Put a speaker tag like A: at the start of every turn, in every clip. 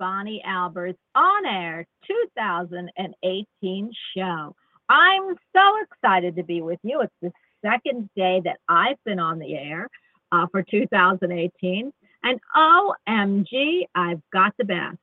A: Bonnie Albers On Air 2018 show. I'm so excited to be with you. It's the second day that I've been on the air uh, for 2018. And OMG, I've got the best.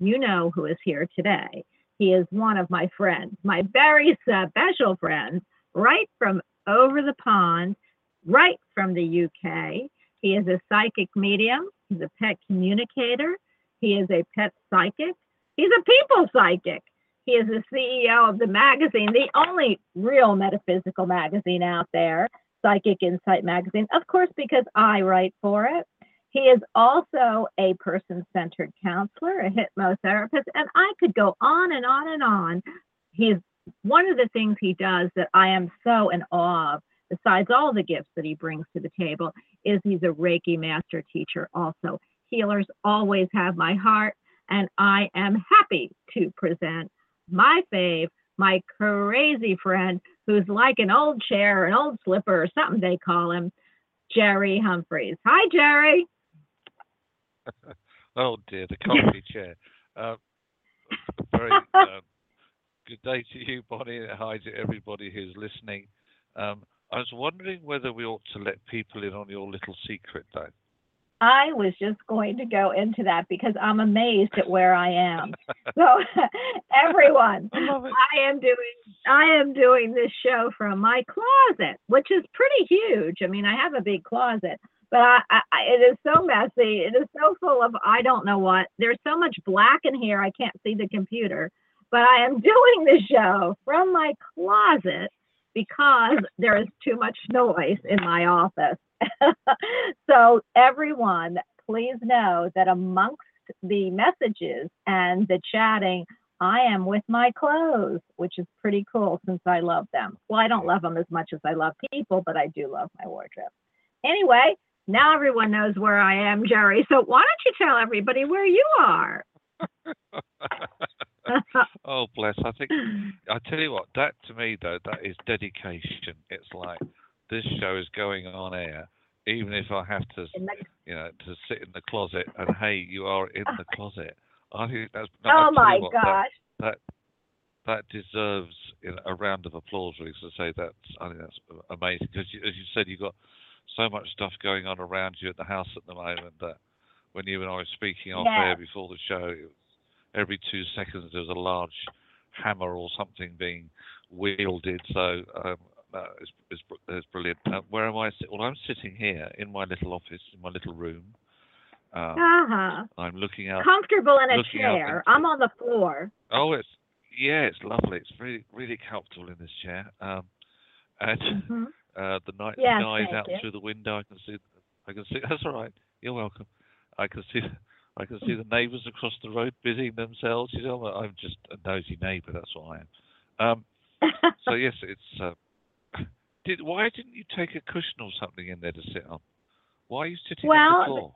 A: You know who is here today. He is one of my friends, my very special friends, right from over the pond, right from the UK. He is a psychic medium. He's a pet communicator. He is a pet psychic. He's a people psychic. He is the CEO of the magazine, the only real metaphysical magazine out there, Psychic Insight Magazine, of course, because I write for it. He is also a person centered counselor, a hypnotherapist, and I could go on and on and on. He's one of the things he does that I am so in awe of besides all the gifts that he brings to the table, is he's a Reiki master teacher also. Healers always have my heart, and I am happy to present my fave, my crazy friend, who's like an old chair, an old slipper, or something they call him, Jerry Humphreys. Hi, Jerry.
B: Oh dear, the comfy chair. Uh, very uh, good day to you, Bonnie, and hi to everybody who's listening. Um, I was wondering whether we ought to let people in on your little secret, though.
A: I was just going to go into that because I'm amazed at where I am. So everyone,
B: I.
A: I am doing I am doing this show from my closet, which is pretty huge. I mean, I have a big closet, but I, I I- it is so messy. It is so full of I don't know what. There's so much black in here. I can't see the computer, but I am doing the show from my closet because there is too much noise in my office. so everyone, please know that amongst the messages and the chatting, I am with my clothes, which is pretty cool since I love them. Well, I don't love them as much as I love people, but I do love my wardrobe. Anyway, now everyone knows where I am, Jerry. So why don't you tell everybody where you are?
B: oh, bless. I think I tell you what. That to me, though, that is dedication. It's like this show is going on air, even if I have to, you know, to sit in the closet. And hey, you are in the closet. I think that's. no, I
A: oh my
B: what, that-
A: gosh.
B: that that deserves you know, a round of applause. Really, to say that's I think that's amazing because as you said, you've got so much stuff going on around you at the house at the moment that when you and I were speaking off air before the show, every two seconds there was a large hammer or something being wielded. So um, that is, is, is brilliant. Uh, where am I? Well, I'm sitting here in my little office, in my little room. Um,
A: Uh-huh.
B: I'm looking out.
A: Comfortable in a chair.
B: into-
A: I'm on the floor.
B: Oh, it's yeah, it's lovely. It's really really comfortable in this chair. Um, and
A: Mhm.
B: uh, the night
A: Yes,
B: sky is out
A: you.
B: through the window. I can see. I can see. That's all right. You're welcome. I can see. I can see the neighbours across the road busying themselves. You know, I'm just a nosy neighbour. That's what I am. Um, so yes, it's. Uh, did why didn't you take a cushion or something in there to sit on? Why are you sitting on
A: Well,
B: the floor?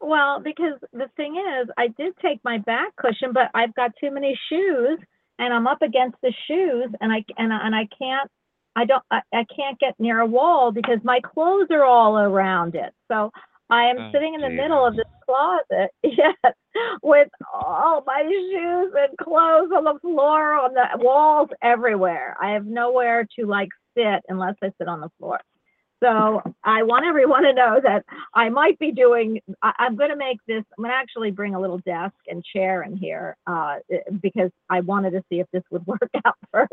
A: Well, because the thing is, I did take my back cushion, but I've got too many shoes, and I'm up against the shoes, and I and and I can't, I don't, I, I can't get near a wall because my clothes are all around it. So I am
B: Oh,
A: sitting in the
B: dear.
A: middle of this closet, yes, with all my shoes and clothes on the floor, on the walls, everywhere. I have nowhere to like sit unless I sit on the floor. So I want everyone to know that I might be doing, I, I'm going to make this, I'm going to actually bring a little desk and chair in here uh, eh, because I wanted to see if this would work out first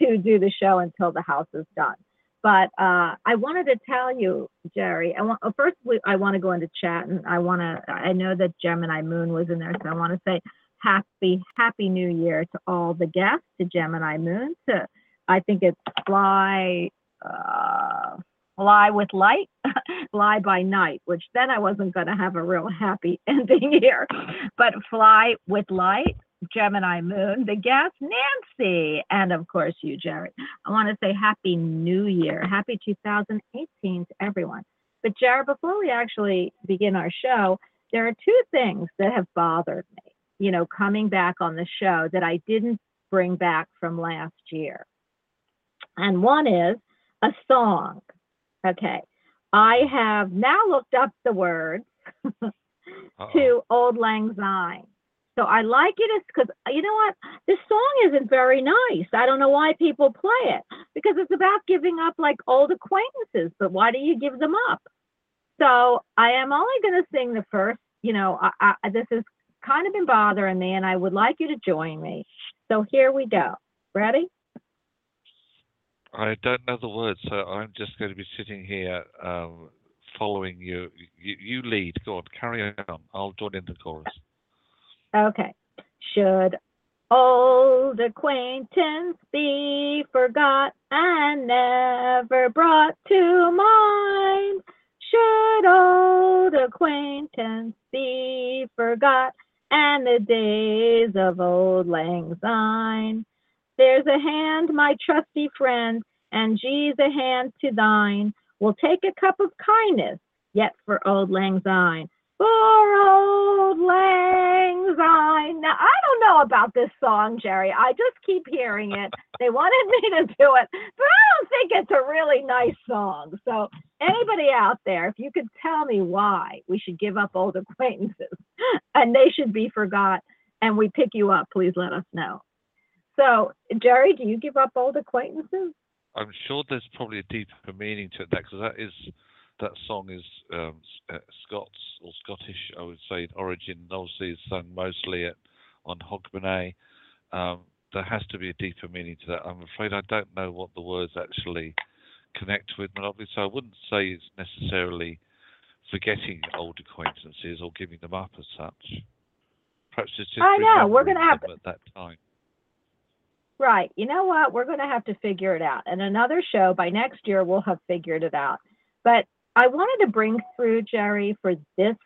A: to do the show until the house is done. But uh, I wanted to tell you, Jerry, I want, first we, I want to go into chat and I want to, I know that Gemini Moon was in there, so I want to say happy, happy new year to all the guests, to Gemini Moon, to, I think it's Fly, uh, Fly with Light, Fly by Night, which then I wasn't going to have a real happy ending here. But Fly with Light, Gemini Moon, the guest, Nancy, and of course you, Jerry. I want to say Happy New Year, Happy 2018 to everyone. But Jerry, before we actually begin our show, there are two things that have bothered me, you know, coming back on the show that I didn't bring back from last year. And one is a song. Okay. I have now looked up the words to Auld Lang Syne. So I like it because you know what? This song isn't very nice. I don't know why people play it because it's about giving up like old acquaintances. But why do you give them up? So I am only going to sing the first. You know, I, I, this has kind of been bothering me, and I would like you to join me. So here we go. Ready?
B: I don't know the words, so I'm just going to be sitting here um, following you. you. You lead. Go on, carry on. I'll join in the chorus.
A: Okay. Should old acquaintance be forgot and never brought to mind? Should old acquaintance be forgot and the days of old lang syne? There's a hand, my trusty friend, and G's a hand to thine. We'll take a cup of kindness, yet for old lang syne. For old lang syne. Now, I don't know about this song, Jerry. I just keep hearing it. They wanted me to do it, but I don't think it's a really nice song. So, anybody out there, if you could tell me why we should give up old acquaintances and they should be forgot and we pick you up, please let us know. So, Jerry, do you give up old acquaintances?
B: I'm sure there's probably a deeper meaning to that because that is that song is um, uh, Scots or Scottish, I would say, in origin. Obviously, it's sung mostly at, on Hogmanay. Um, there has to be a deeper meaning to that. I'm afraid I don't know what the words actually connect with, but obviously, I wouldn't say it's necessarily forgetting old acquaintances or giving them up as such. Perhaps it's just
A: I know, we're gonna have
B: them at that time.
A: Right. You know what? We're going to have to figure it out. And another show by next year, we'll have figured it out. But I wanted to bring through Jerry for this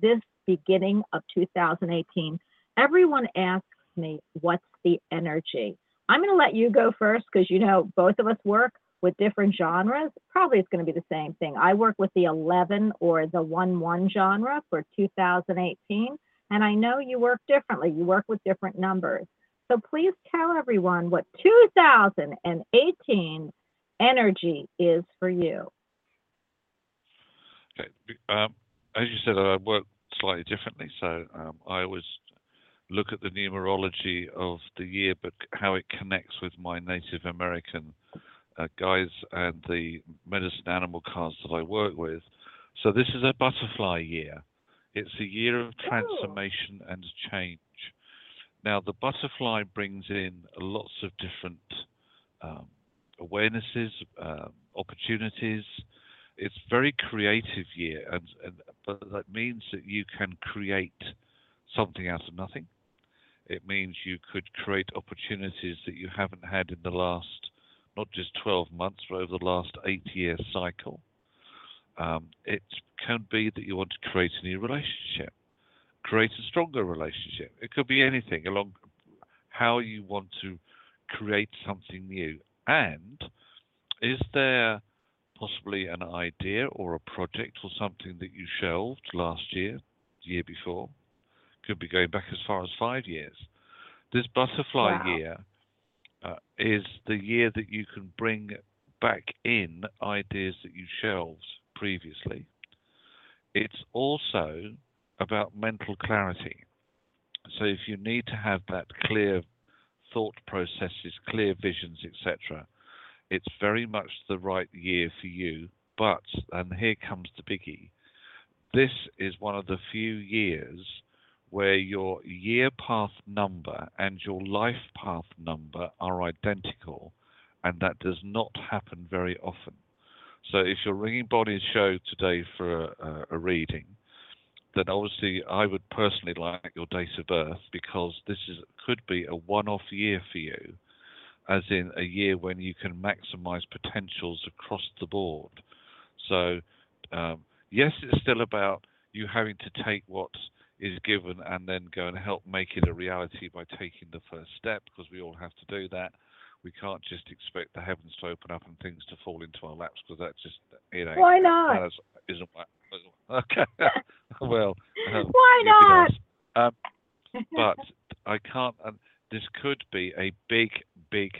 A: this beginning of 2018. Everyone asks me, "What's the energy?" I'm going to let you go first because you know both of us work with different genres. Probably it's going to be the same thing. I work with the 11 or the 1 1 genre for 2018. And I know you work differently. You work with different numbers. So please tell everyone what 2018 energy is for you.
B: Okay. Um, as you said, I work slightly differently, so um, I always look at the numerology of the year, but how it connects with my Native American uh, guys and the medicine animal cards that I work with. So this is a butterfly year. It's a year of transformation and change. Now, the butterfly brings in lots of different um, awarenesses, um, opportunities. It's very creative year, and, and but that means that you can create something out of nothing. It means you could create opportunities that you haven't had in the last, not just 12 months, but over the last eight-year cycle. Um, it can be that you want to create a new relationship, create a stronger relationship. It could be anything along how you want to create something new. And is there possibly an idea or a project or something that you shelved last year, the year before? Could be going back as far as five years. This butterfly
A: Wow.
B: year uh, is the year that you can bring back in ideas that you shelved previously. It's also about mental clarity. So if you need to have that clear thought processes, clear visions, etc., it's very much the right year for you. But, and here comes the biggie, this is one of the few years where your year path number and your life path number are identical, and that does not happen very often. So if you're ringing Bonnie's show today for a, a, a reading, then obviously I would personally like your date of birth because this is could be a one-off year for you, as in a year when you can maximize potentials across the board. So um, yes, it's still about you having to take what is given and then go and help make it a reality by taking the first step because we all have to do that. We can't just expect the heavens to open up and things to fall into our laps because that just you know
A: Why not?
B: that is- isn't okay. well, um,
A: Why not?
B: Um, but I can't. And this could be a big, big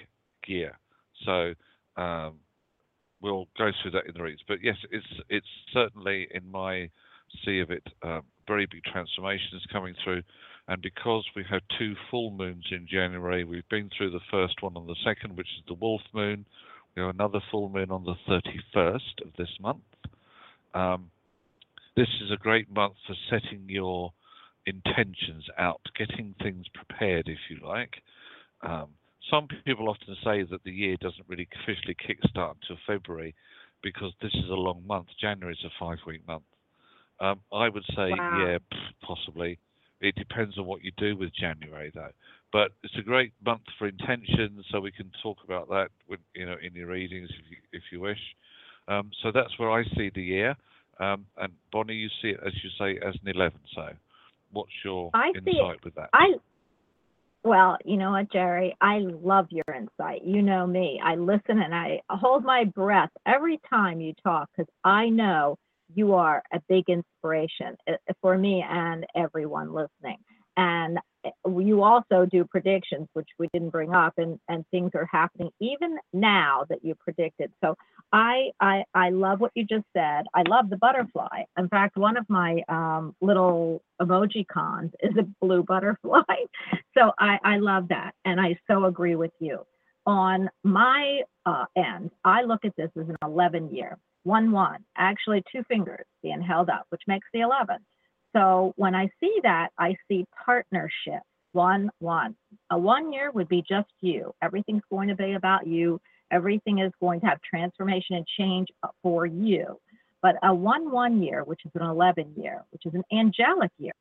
B: gear. So um, we'll go through that in the reads. But yes, it's it's certainly in my see of it, um, very big transformations coming through. And because we have two full moons in January, we've been through the first one on the second, which is the Wolf Moon. We have another full moon on the 31st of this month. Um, this is a great month for setting your intentions out, getting things prepared, if you like. Um, some people often say that the year doesn't really officially kickstart until February because this is a long month. January is a five week month. Um, I would say,
A: Wow.
B: yeah, possibly. It depends on what you do with January, though. But it's a great month for intentions, so we can talk about that, with, you know, in your readings if you if you wish. Um, so that's where I see the year. Um, and Bonnie, you see it as you say as an eleven. So, what's your
A: I
B: insight with that?
A: I Well, you know what, Jerry? I love your insight. You know me. I listen and I hold my breath every time you talk because I know you are a big inspiration uh, for me and everyone listening. And you also do predictions, which we didn't bring up, and, and things are happening even now that you predicted. So I, I I love what you just said. I love the butterfly. In fact, one of my um, little emoji cons is a blue butterfly. So I, I love that, and I so agree with you. On my uh, end, I look at this as an 11 year, one one, actually two fingers being held up, which makes the 11. So when I see that, I see partnership, one one. A one year would be just you. Everything's going to be about you Everything is going to have transformation and change for you. But a 1 1 year, which is an 11 year, which is an angelic year,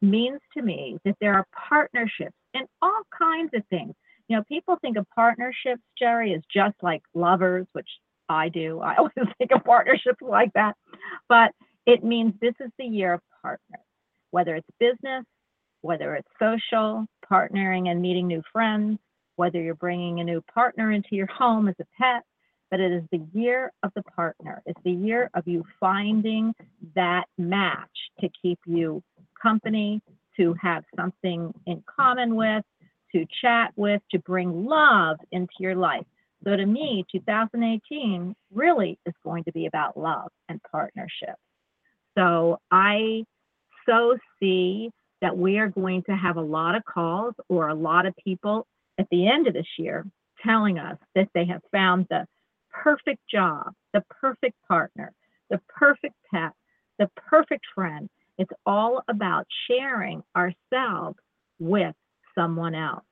A: means to me that there are partnerships in all kinds of things. You know, people think of partnerships, Jerry, as just like lovers, which I do. I always think of partnerships like that. But it means this is the year of whether it's business, whether it's social, partnering and meeting new friends, whether you're bringing a new partner into your home as a pet, but it is the year of the partner. It's the year of you finding that match to keep you company, to have something in common with, to chat with, to bring love into your life. So to me, 2018 really is going to be about love and partnership. So I so see that we are going to have a lot of calls or a lot of people at the end of this year telling us that they have found the perfect job, the perfect partner, the perfect pet, the perfect friend. It's all about sharing ourselves with someone else,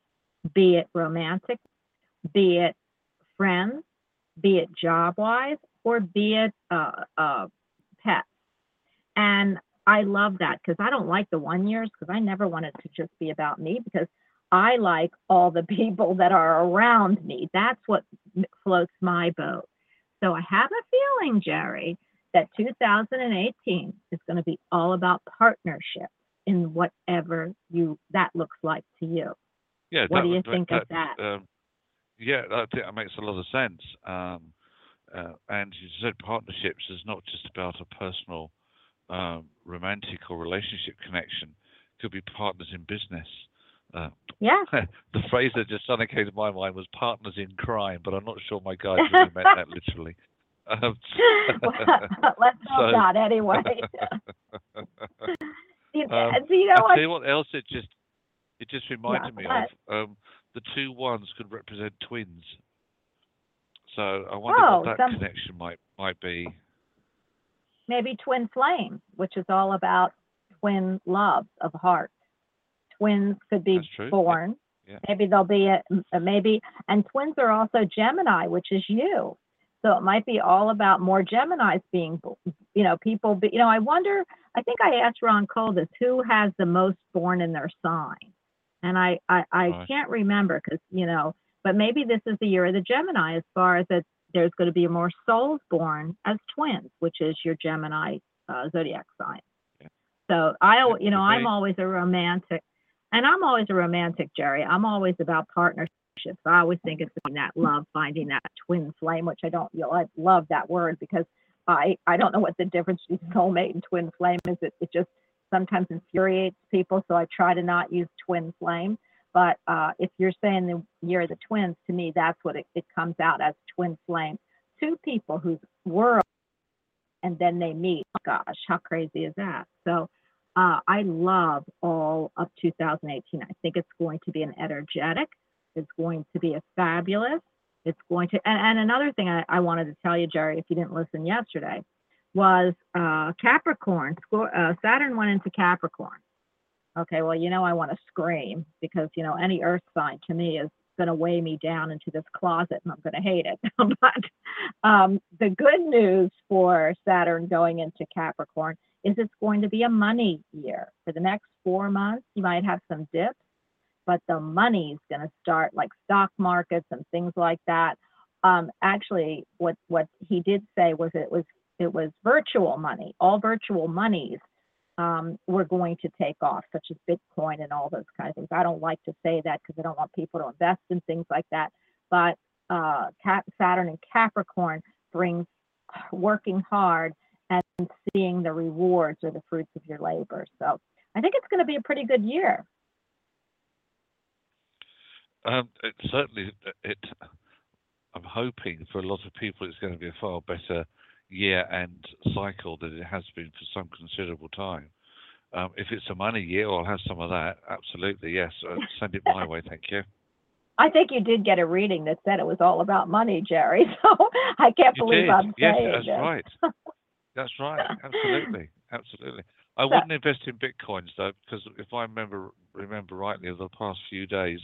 A: be it romantic, be it friends, be it job wise, or be it uh, uh. And I love that because I don't like the one years because I never wanted to just be about me because I like all the people that are around me. That's what floats my boat. So I have a feeling, Jerry, that 2018 is going to be all about partnership in whatever you that looks like to you.
B: Yeah.
A: What
B: that,
A: do you
B: that-
A: think of that?
B: Um, yeah, that makes a lot of sense. Um, uh, and you said partnerships is not just about a personal, um, romantic or relationship connection. Could be partners in business. Uh,
A: Yeah.
B: the phrase that just suddenly came to my mind was partners in crime, but I'm not sure my guide really meant that literally. Um,
A: Well, Let's hope
B: So-
A: not anyway. you,
B: Um,
A: so you know
B: I'll
A: what?
B: what else it just it just reminded me of. Um, the two ones could represent twins. So I wonder
A: Oh,
B: what that
A: some-
B: connection might might be.
A: Maybe twin flame, which is all about twin love of heart. Twins could be born.
B: yeah.
A: Maybe there'll be a, a maybe, and twins are also Gemini, which is you. So it might be all about more Geminis being, you know, people. Be, you know, I wonder. I think I asked Ron Cole this: who has the most born in their sign? And I, I, I can't remember because you know, but maybe this is the year of the Gemini as far as that there's going to be more souls born as twins, which is your Gemini uh, zodiac sign.
B: Yeah.
A: So I, you know,
B: could
A: I'm always a romantic, and I'm always a romantic, Jerry. I'm always about partnerships. I always think it's that love, finding that twin flame, which I don't, you know, I love that word because I, I don't know what the difference between soulmate and twin flame is. It, it just sometimes infuriates people, so I try to not use twin flame. But uh, if you're saying the year of the twins, to me, that's what it, it comes out as twin flame. Two people whose world and then they meet. Gosh, how crazy is that? So uh, I love all of 2018. I think it's going to be an energetic. It's going to be a fabulous. It's going to, and, and another thing I, I wanted to tell you, Jerry, if you didn't listen yesterday, was uh, Capricorn. Uh, Saturn went into Capricorn. Okay, well, you know, I want to scream because, you know, any earth sign to me is going to weigh me down into this closet and I'm going to hate it. but um, the good news for Saturn going into Capricorn is it's going to be a money year. For the next four months, you might have some dips, but the money's going to start like stock markets and things like that. Um, actually, what what he did say was it was it was virtual money. All virtual monies um, were going to take off, such as Bitcoin and all those kind of things. I don't like to say that because I don't want people to invest in things like that. But uh, Saturn and Capricorn brings working hard and seeing the rewards or the fruits of your labor. So I think it's going to be a pretty good year.
B: Um, it certainly, it. I'm hoping for a lot of people it's going to be a far better year and cycle that it has been for some considerable time. Um, if it's a money year, I'll have some of that. Absolutely, yes. Uh, send it my way, thank you.
A: I think you did get a reading that said it was all about money, Jerry. So I can't
B: You
A: believe
B: did,
A: I'm
B: yes,
A: saying
B: that's
A: this.
B: right. That's right. Absolutely, absolutely. I
A: So-
B: wouldn't invest in bitcoins though, because if I remember remember rightly, over the past few days,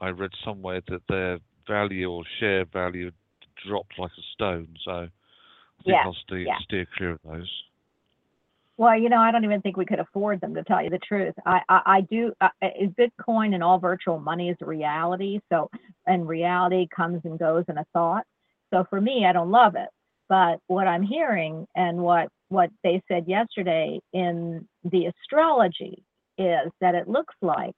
B: I read somewhere that their value or share value dropped like a stone. So think
A: Yeah,
B: I'll steer,
A: yeah.
B: steer clear of those.
A: Well, you know, I don't even think we could afford them to tell you the truth. I, I, I do. Uh, Bitcoin and all virtual money is reality. So, and reality comes and goes in a thought. So for me, I don't love it. But what I'm hearing and what what they said yesterday in the astrology is that it looks like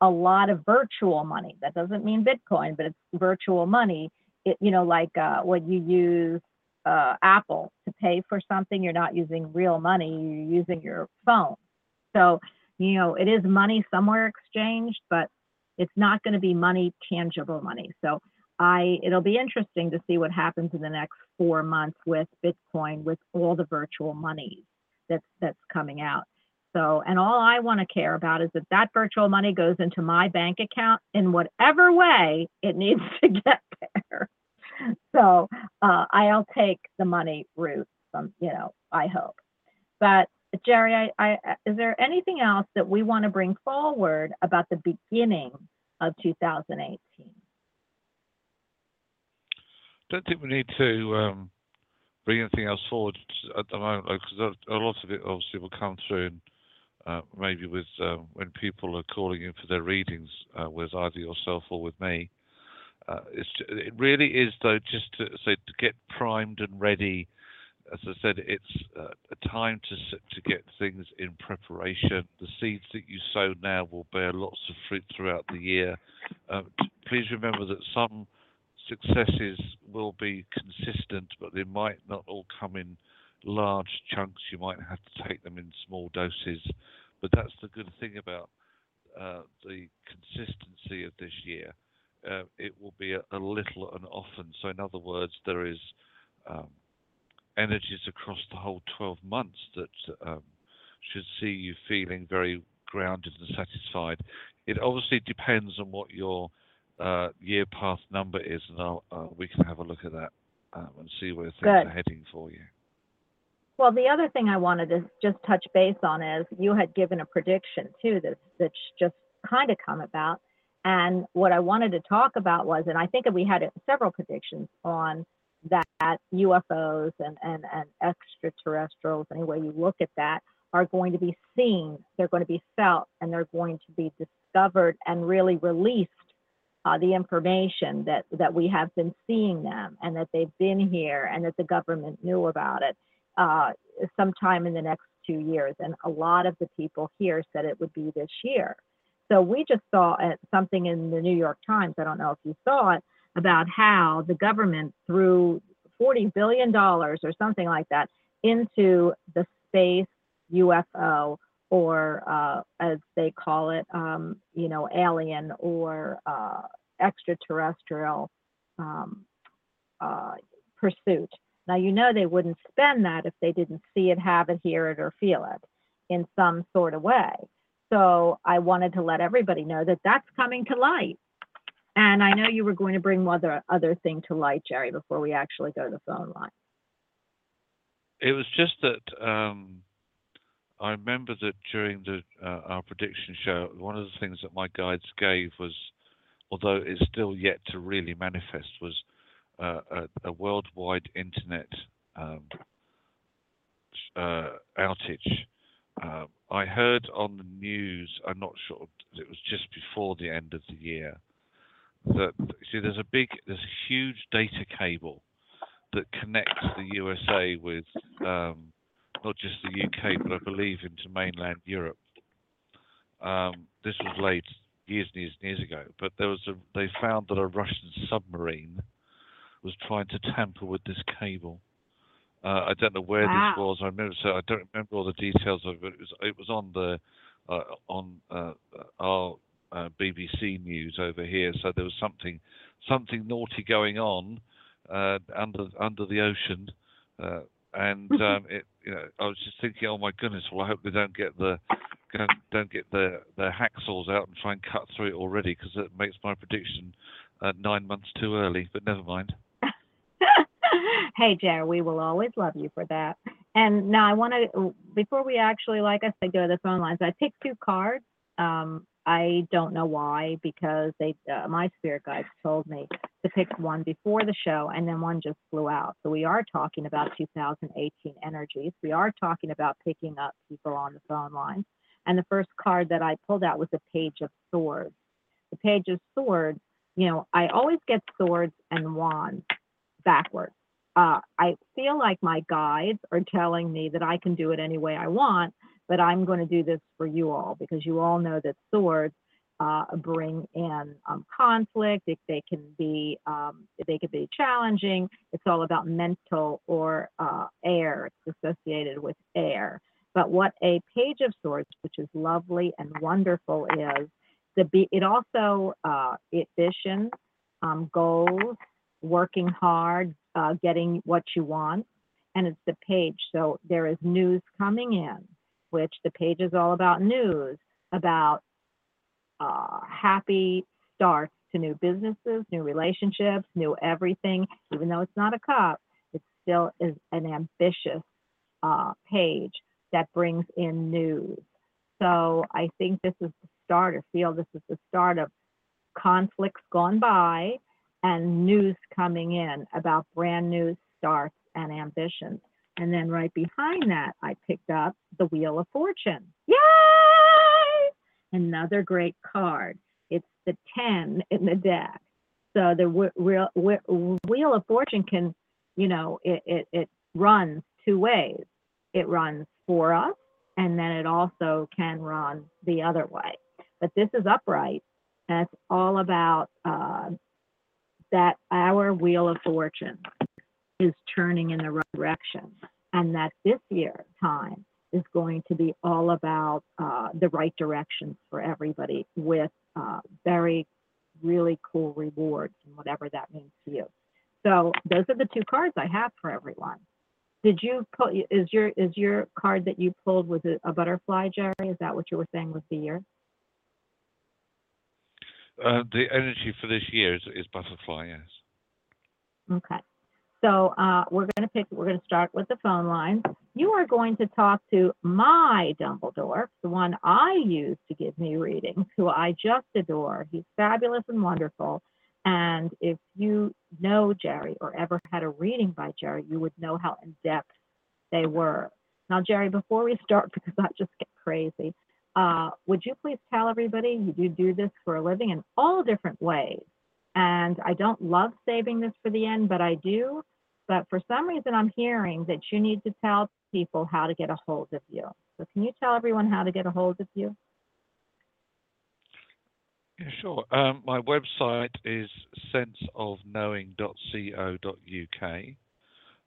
A: a lot of virtual money. That doesn't mean Bitcoin, but it's virtual money. It, you know, like uh, when you use uh, Apple to pay for something, you're not using real money, you're using your phone. So, you know, it is money somewhere exchanged, but it's not going to be money, tangible money. So, I it'll be interesting to see what happens in the next four months with Bitcoin, with all the virtual monies that's that's coming out. So, and all I want to care about is that that virtual money goes into my bank account in whatever way it needs to get there. So, uh, I'll take the money route from, you know, I hope. But Jerry, I, I, is there anything else that we want to bring forward about the beginning of 2018?
B: Don't think we need to um, bring anything else forward at the moment, because a lot of it obviously will come through, and uh, maybe with um, when people are calling in for their readings uh, with either yourself or with me. Uh, it really is though just to say to get primed and ready. As I said, it's uh, a time to to get things in preparation. The seeds that you sow now will bear lots of fruit throughout the year. Uh, please remember that some successes will be consistent, but they might not all come in large chunks. You might have to take them in small doses. But that's the good thing about uh, the consistency of this year. Uh, it will be a, a little and often. So, in other words, there is um, energies across the whole 12 months that um, should see you feeling very grounded and satisfied. It obviously depends on what your uh, year path number is, and I'll, uh, we can have a look at that um, and see where things
A: Good.
B: are heading for you.
A: Well, the other thing I wanted to just touch base on is you had given a prediction too that's that's just kind of come about. And what I wanted to talk about was, and I think we had several predictions on that UFOs and, and, and extraterrestrials, any way you look at that, are going to be seen, they're going to be felt, and they're going to be discovered and really released uh, the information that, that we have been seeing them and that they've been here and that the government knew about it uh, sometime in the next two years. And a lot of the people here said it would be this year. So we just saw something in the New York Times. I don't know if you saw it about how the government threw $40 billion or something like that into the space UFO or uh, as they call it, um, you know, alien or uh, extraterrestrial um, uh, pursuit. Now, you know, they wouldn't spend that if they didn't see it, have it, hear it, or feel it in some sort of way. So I wanted to let everybody know that that's coming to light. And I know you were going to bring one other, other thing to light, Jerry, before we actually go to the phone line.
B: It was just that um, I remember that during the uh, our prediction show, one of the things that my guides gave was, although it's still yet to really manifest, was uh, a, a worldwide internet um, uh, outage. Uh, I heard on the news, I'm not sure, it was just before the end of the year, that see there's a big, there's a huge data cable that connects the USA with um, not just the UK, but I believe into mainland Europe. Um, this was laid years and years and years ago, but there was a, they found that a Russian submarine was trying to tamper with this cable. Uh, I don't know where
A: Wow.
B: this was. I remember, so I don't remember all the details of it. It was, it was on the uh, on uh, our uh, BBC news over here. So there was something something naughty going on uh, under under the ocean, uh, and um, it, you know, I was just thinking, oh my goodness, well I hope they don't get the don't, don't get their their hacksaws out and try and cut through it already because it makes my prediction uh, nine months too early. But never mind.
A: Hey, Jerry, we will always love you for that. And now I want to, before we actually, like I said, go to the phone lines, I picked two cards. Um, I don't know why, because they, uh, my spirit guides told me to pick one before the show, and then one just flew out. So we are talking about 2018 energies. We are talking about picking up people on the phone line. And the first card that I pulled out was the Page of Swords. The Page of Swords, you know, I always get swords and wands backwards. Uh, I feel like my guides are telling me that I can do it any way I want, but I'm going to do this for you all because you all know that swords uh, bring in um, conflict. If they can be, um, they can be challenging. It's all about mental or uh, air. It's associated with air. But what a page of swords, which is lovely and wonderful, is the be- it also uh, it vision, um, goals, working hard, uh, getting what you want, and it's the page. So there is news coming in, which the page is all about news, about uh, happy starts to new businesses, new relationships, new everything. Even though it's not a cup, it still is an ambitious uh, page that brings in news. So I think this is the start, or feel this is the start of conflicts gone by and news coming in about brand new starts and ambitions. And then right behind that, I picked up the Wheel of Fortune. Yay! Another great card. It's the 10 in the deck. So the Wheel of Fortune can, you know, it, it, it runs two ways. It runs for us, and then it also can run the other way. But this is upright, and it's all about uh, that our wheel of fortune is turning in the right direction, and that this year time is going to be all about uh, the right directions for everybody with uh, very, really cool rewards and whatever that means to you. So those are the two cards I have for everyone. Did you put is your is your card that you pulled was a butterfly, Jerry? Is that what you were saying was the year?
B: Uh, the energy for this year is, is butterfly. Yes.
A: Okay. So uh, we're going to pick. We're going to start with the phone line. You are going to talk to my Dumbledore, the one I use to give me readings, who I just adore. He's fabulous and wonderful. And if you know Jerry or ever had a reading by Jerry, you would know how in depth they were. Now, Jerry, before we start, because I just get crazy, uh, would you please tell everybody you do do this for a living in all different ways? And I don't love saving this for the end, but I do. But for some reason, I'm hearing that you need to tell people how to get a hold of you. So can you tell everyone how to get a hold of you?
B: Yeah, sure. Um, my website is senseofknowing.co.uk.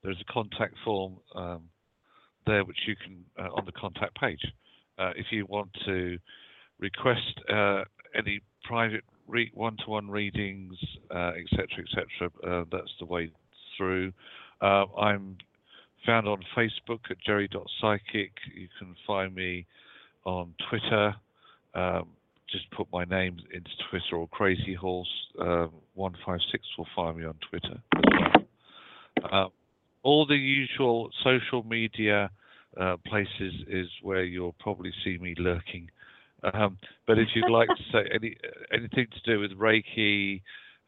B: There's a contact form um, there which you can uh, on the contact page. Uh, if you want to request uh, any private re- one-to-one readings, uh, etc., etc., uh, that's the way through. Uh, I'm found on Facebook at jerry.psychic. You can find me on Twitter. Um, just put my name into Twitter or Crazy Horse um, one five six will find me on Twitter well. Uh, all the usual social media uh, places is where you'll probably see me lurking. Um, but if you'd like to say any anything to do with Reiki,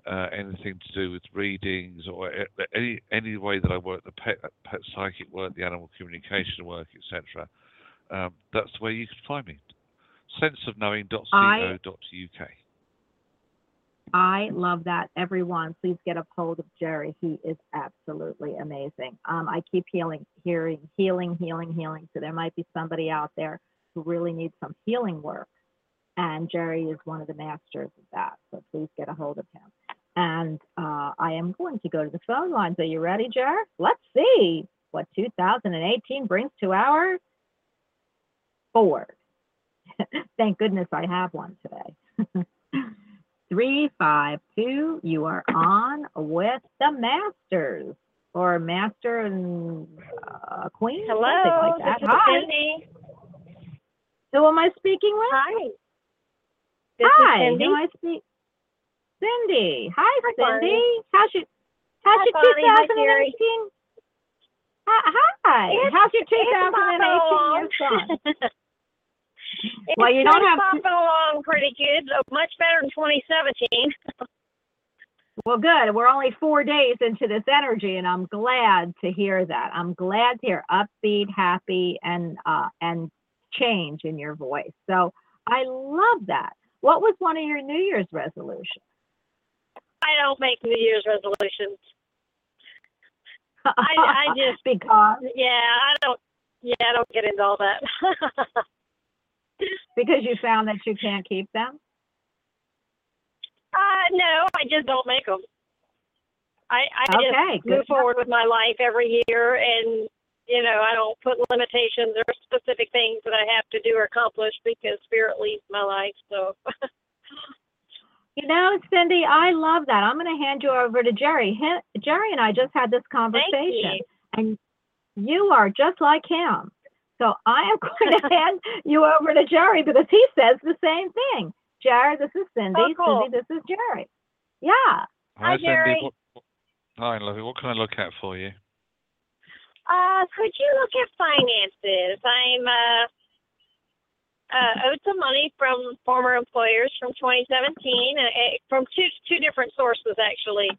B: uh, anything to do with readings, or any any way that I work, the pet, pet psychic work, the animal communication work, etc., um, that's where you can find me senseofknowing.co.uk.
A: I love that. Everyone, please get a hold of Jerry. He is absolutely amazing. Um, I keep healing, hearing, healing, healing, healing. So there might be somebody out there who really needs some healing work. And Jerry is one of the masters of that. So please get a hold of him. And uh, I am going to go to the phone lines. Are you ready, Jerry? Let's see what 2018 brings to our board. Thank goodness I have one today. 352, you are on with the Masters or Master and uh, Queen.
C: Hello,
A: like
C: this is
A: Hi.
C: Cindy.
A: Who am I speaking with?
C: Hi. This
A: Hi.
C: is Cindy.
A: Who I speak? Cindy. Hi,
C: Hi,
A: Cindy.
C: Bonnie.
A: How's your How's
C: Hi,
A: your
C: Hi,
A: 2018? Hi. hi. How's your 2018 year gone?
C: It's
A: Well, you don't have to-
C: bopping along pretty good, much better than 2017.
A: Well, good. We're only four days into this energy, and I'm glad to hear that. I'm glad to hear upbeat, happy, and uh, and change in your voice. So I love that. What was one of your New Year's resolutions?
C: I don't make New Year's resolutions. I just-
A: because
C: Yeah, I don't. Yeah, I don't get into all that.
A: because you found that you can't keep them.
C: uh, no, I just don't make them. I I
A: Okay,
C: just move forward with my life every year, and you know I don't put limitations or specific things that I have to do or accomplish because Spirit leads my life. So
A: You know, Cindy, I love that. I'm going to hand you over to Jerry. He, Jerry and I just had this conversation.
C: you.
A: and you are just like him. So I am going to hand you over to Jerry because he says the same thing. Jerry, this is Cindy.
C: Oh, cool.
A: Susie, this is Jerry. Yeah.
C: Hi,
B: Cindy.
C: Jerry.
B: What, what- hi, lovely. What can I look at for you?
C: Uh, could you look at finances? I'm uh, uh, owed some money from former employers from 2017, uh, eh, from two two different sources actually,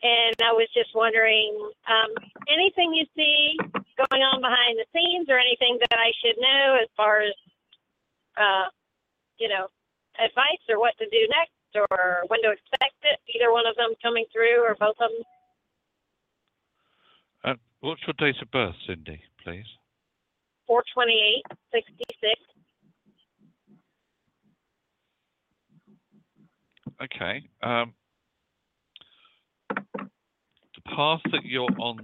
C: and I was just wondering, um, anything you see going on behind the scenes, or anything that I should know as far as, uh, you know, advice or what to do next, or when to expect it? Either one of them coming through, or both of them.
B: Uh, what's your date of birth, Cindy, please?
C: 428,
B: Okay. Um, the path that you're on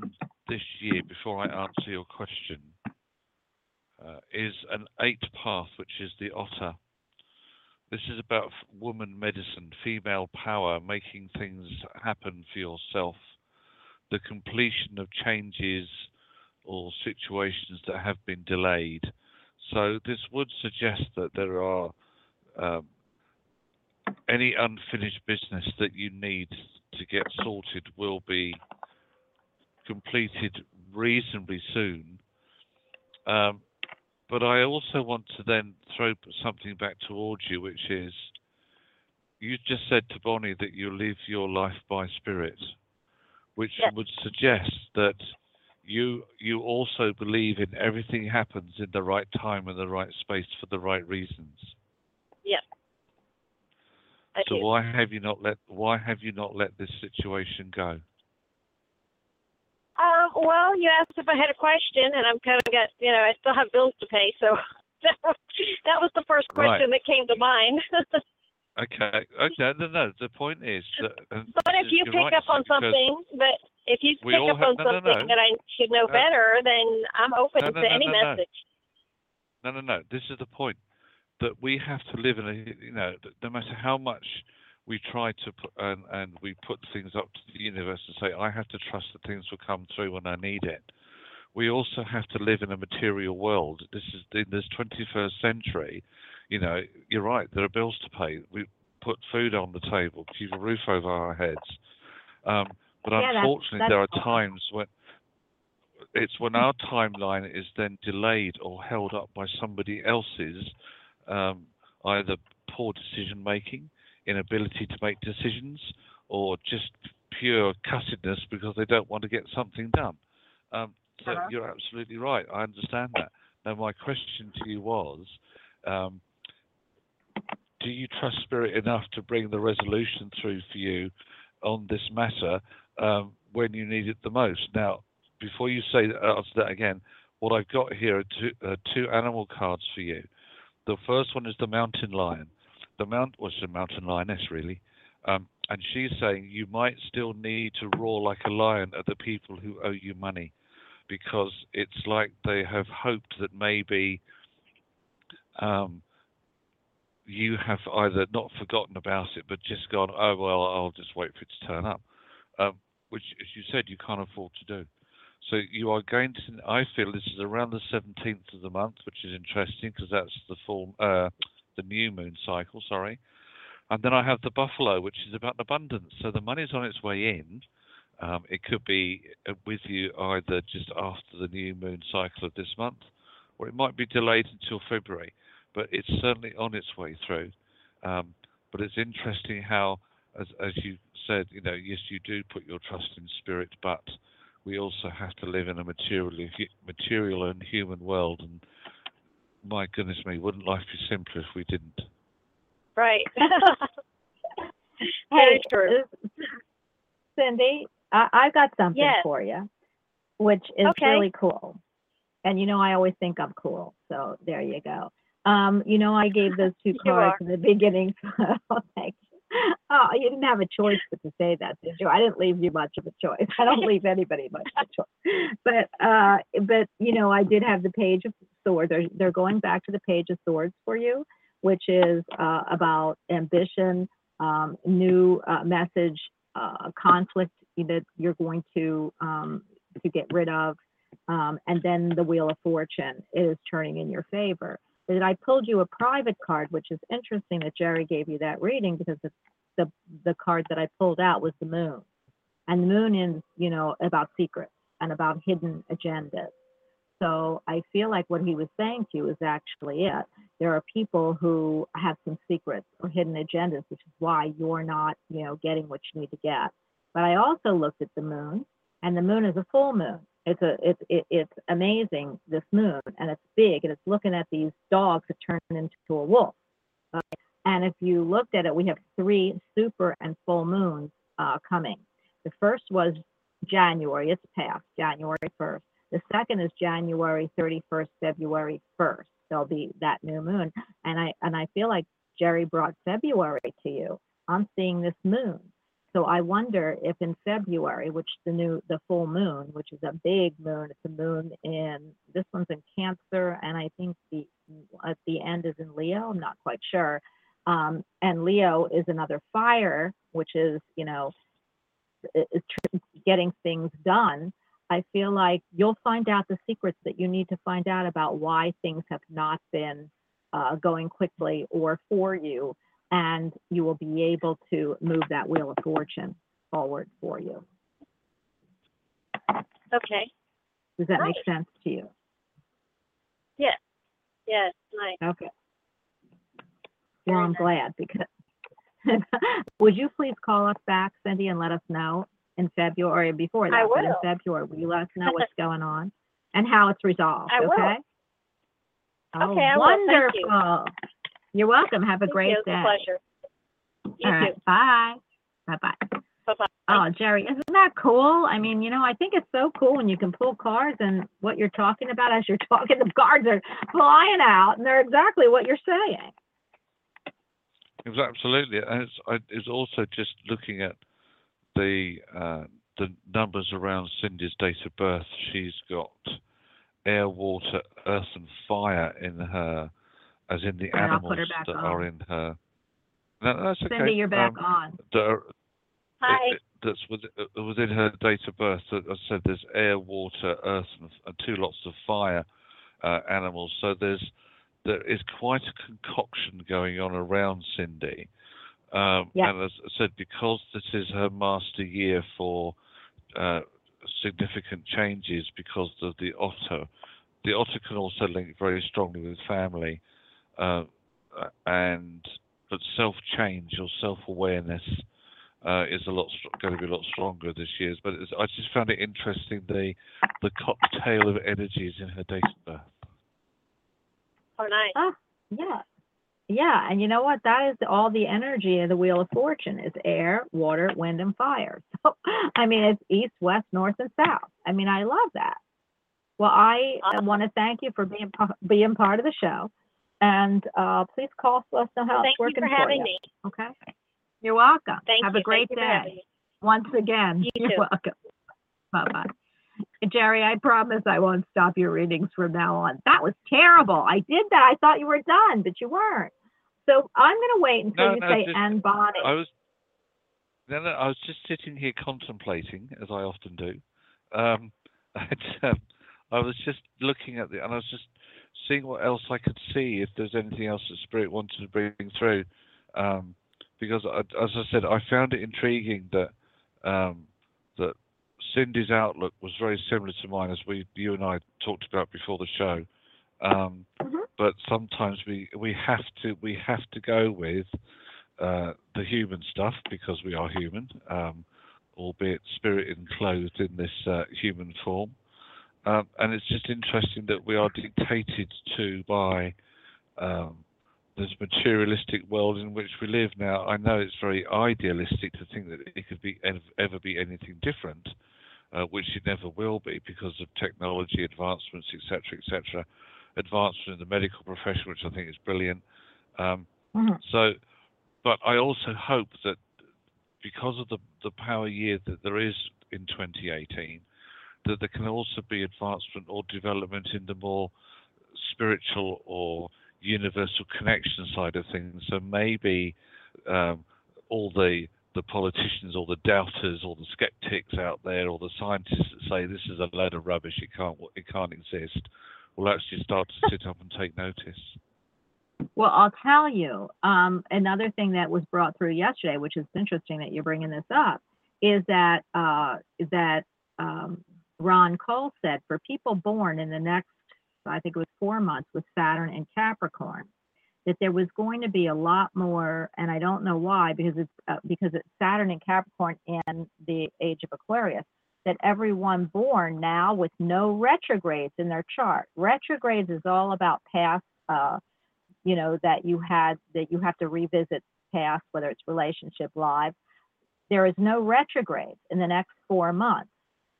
B: this year, before I answer your question, uh, is an eight path, which is the otter. This is about woman medicine, female power, making things happen for yourself, the completion of changes or situations that have been delayed. So this would suggest that there are um, any unfinished business that you need to get sorted will be completed reasonably soon. Um, but I also want to then throw something back towards you, which is you just said to Bonnie that you live your life by spirit, which
C: Yes.
B: would suggest that you you also believe in everything happens in the right time and the right space for the right reasons.
C: I
B: So why have you not let why have you not let this situation go?
C: Um, well, you asked if I had a question, and I'm kind of got, you know, I still have bills to pay, so that was, that was the first
B: Right.
C: question that came to mind.
B: Okay, okay, no, no. The point is that. and
C: but if you pick
B: right,
C: up on something, but if you pick up
B: have-
C: on
B: no, no,
C: something
B: no.
C: that I should know
B: Uh,
C: better, then I'm open
B: no, no,
C: to
B: no,
C: any
B: no, no.
C: message.
B: No, no, no. This is the point that we have to live in a. You know, no matter how much we try to put and, and we put things up to the universe and say, I have to trust that things will come through when I need it. We also have to live in a material world. This is in this 21st century. You know, you're right. There are bills to pay. We put food on the table, keep a roof over our heads. Um, but
A: Yeah,
B: unfortunately,
A: that's
B: there are times when it's when our timeline is then delayed or held up by somebody else's um, either poor decision making, inability to make decisions, or just pure cussedness because they don't want to get something done. Um, so
C: Uh-huh.
B: you're absolutely right. I understand that. Now, my question to you was. Um, do you trust spirit enough to bring the resolution through for you on this matter um, when you need it the most? Now, before you say that, answer that again, what I've got here are two, uh, two animal cards for you. The first one is the mountain lion. The mount was a mountain lioness, really. Um, and she's saying you might still need to roar like a lion at the people who owe you money because it's like they have hoped that maybe um, you have either not forgotten about it but just gone, oh, well, I'll just wait for it to turn up, um, which, as you said, you can't afford to do. So you are going to, I feel this is around the 17th of the month, which is interesting because that's the full, uh, the new moon cycle, sorry. And then I have the buffalo, which is about abundance. So the money's on its way in. Um, it could be uh, with you either just after the new moon cycle of this month, or it might be delayed until February. But it's certainly on its way through. Um, but it's interesting how, as, as you said, you know, yes, you do put your trust in spirit, but we also have to live in a material, material and human world. And my goodness me, wouldn't life be simpler if we didn't?
C: Right.
A: Hey,
C: Very true.
A: uh, Cindy, I, I've got something
C: Yes.
A: for you, which is
C: Okay.
A: really cool. And you know, I always think I'm cool. So there you go. Um, you know, I gave those two cards in the beginning. oh, thanks. Oh, you didn't have a choice but to say that, did you? I didn't leave you much of a choice. I don't leave anybody much of a choice. But uh, but you know, I did have the page of swords. They're, they're going back to the page of swords for you, which is uh, about ambition, um, new uh, message, uh, conflict that you're going to um, to get rid of, um, and then the wheel of fortune is turning in your favor. But I pulled you a private card, which is interesting that Jerry gave you that reading because the the, the card that I pulled out was the moon, and the moon is you know about secrets and about hidden agendas. So I feel like what he was saying to you is actually it there are people who have some secrets or hidden agendas, which is why you're not, you know, getting what you need to get. But I also looked at the moon, and the moon is a full moon. It's a it's it, it's amazing this moon, and it's big, and it's looking at these dogs that turn into a wolf. And if you looked at it, we have three super and full moons uh, coming. The first was January; it's past January 1st. The second is January 31st, February 1st. There'll be that new moon. And I and I feel like Jerry brought February to you. I'm seeing this moon. So I wonder if in February, which the new the full moon, which is a big moon, it's a moon in this one's in Cancer, and I think the at the end is in Leo. I'm not quite sure. Um, and Leo is another fire, which is you know is getting things done. I feel like you'll find out the secrets that you need to find out about why things have not been uh, going quickly or for you, and you will be able to move that wheel of fortune forward for you.
C: Okay.
A: Does that make sense to you?
C: Yes. Yes. Nice.
A: Okay. Well, I'm glad because. Would you please call us back, Cindy, and let us know in February, before that,
C: I
A: but in
C: will.
A: February, will you let us know what's going on and how it's resolved,
C: I will.
A: okay? Oh,
C: Okay, I will. Thank you.
A: wonderful. You're welcome. Have a
C: Thank
A: great
C: you. It's
A: day.
C: a pleasure. You
A: All right,
C: too.
A: bye. Bye-bye.
C: Bye-bye.
A: Oh, Jerry, isn't that cool? I mean, you know, I think it's so cool when you can pull cards and what you're talking about as you're talking, the cards are flying out and they're exactly what you're saying.
B: It was absolutely, and it's, I, it's also just looking at the uh, the numbers around Cindy's date of birth. She's got air, water, earth, and fire in her, as in the
A: And I'll
B: animals
A: put her back
B: that
A: on.
B: are in her. No, that's okay.
A: Cindy, you're back
B: Um,
A: on.
B: that are-
C: Hi.
B: it- it- that's within, uh, within her date of birth. As I said, there's air, water, earth, and, and two lots of fire uh, animals. So there's there is quite a concoction going on around Cindy. Um,
A: Yeah.
B: And as I said, because this is her master year for uh, significant changes, because of the otter, the otter can also link very strongly with family, uh, and but self change or self awareness uh, is a lot going to be a lot stronger this year. But it's, I just found it interesting the the cocktail of energies in her date of birth.
C: Oh, nice.
A: Oh, yeah. Yeah, and you know what? That is all the energy of the Wheel of Fortune is air, water, wind, and fire. So, I mean, it's east, west, north, and south. I mean, I love that. Well, I want to thank you for being being part of the show, and uh, please call us. Let us know how
C: Thank
A: it's
C: you
A: working
C: for having
A: you.
C: me.
A: Okay. You're welcome.
C: Thank
A: Have
C: you.
A: a great
C: Thank you for having
A: day.
C: me.
A: Once again,
C: You
A: you're
C: too.
A: welcome. Bye bye. Jerry, I promise I won't stop your readings from now on. That was terrible. I did that. I thought you were done, but you weren't. So I'm going to wait until
B: No,
A: you
B: no,
A: say
B: just-
A: and Bonnie.
B: I was no, no, I was just sitting here contemplating, as I often do. Um, and, um, I was just looking at the, and I was just seeing what else I could see if there's anything else that Spirit wanted to bring through. Um, because, I, as I said, I found it intriguing that um, that Cindy's outlook was very similar to mine, as we, you and I talked about before the show. Um,
A: Mhm.
B: But sometimes we we have to we have to go with uh, the human stuff because we are human, um, albeit spirit enclosed in this uh, human form. Um, and it's just interesting that we are dictated to by um, this materialistic world in which we live now. I know it's very idealistic to think that it could be ever be anything different, uh, which it never will be because of technology advancements, etc., etc. Advancement in the medical profession, which I think is brilliant. Um,
A: Mhm.
B: so, but I also hope that because of the, the power year that there is in 2018, that there can also be advancement or development in the more spiritual or universal connection side of things. So maybe um, all the the politicians or the doubters or the skeptics out there or the scientists that say this is a load of rubbish, it can't it can't exist, will actually start to sit up and take notice.
A: Well, I'll tell you, um, another thing that was brought through yesterday, which is interesting that you're bringing this up, is that uh, that um, Ron Cole said for people born in the next, I think it was four months with Saturn and Capricorn, that there was going to be a lot more, and I don't know why, because it's uh, because it's Saturn and Capricorn in the age of Aquarius. That everyone born now with no retrogrades in their chart. Retrogrades is all about past uh, you know that you had that you have to revisit past whether it's relationship lives there is no retrograde in the next four months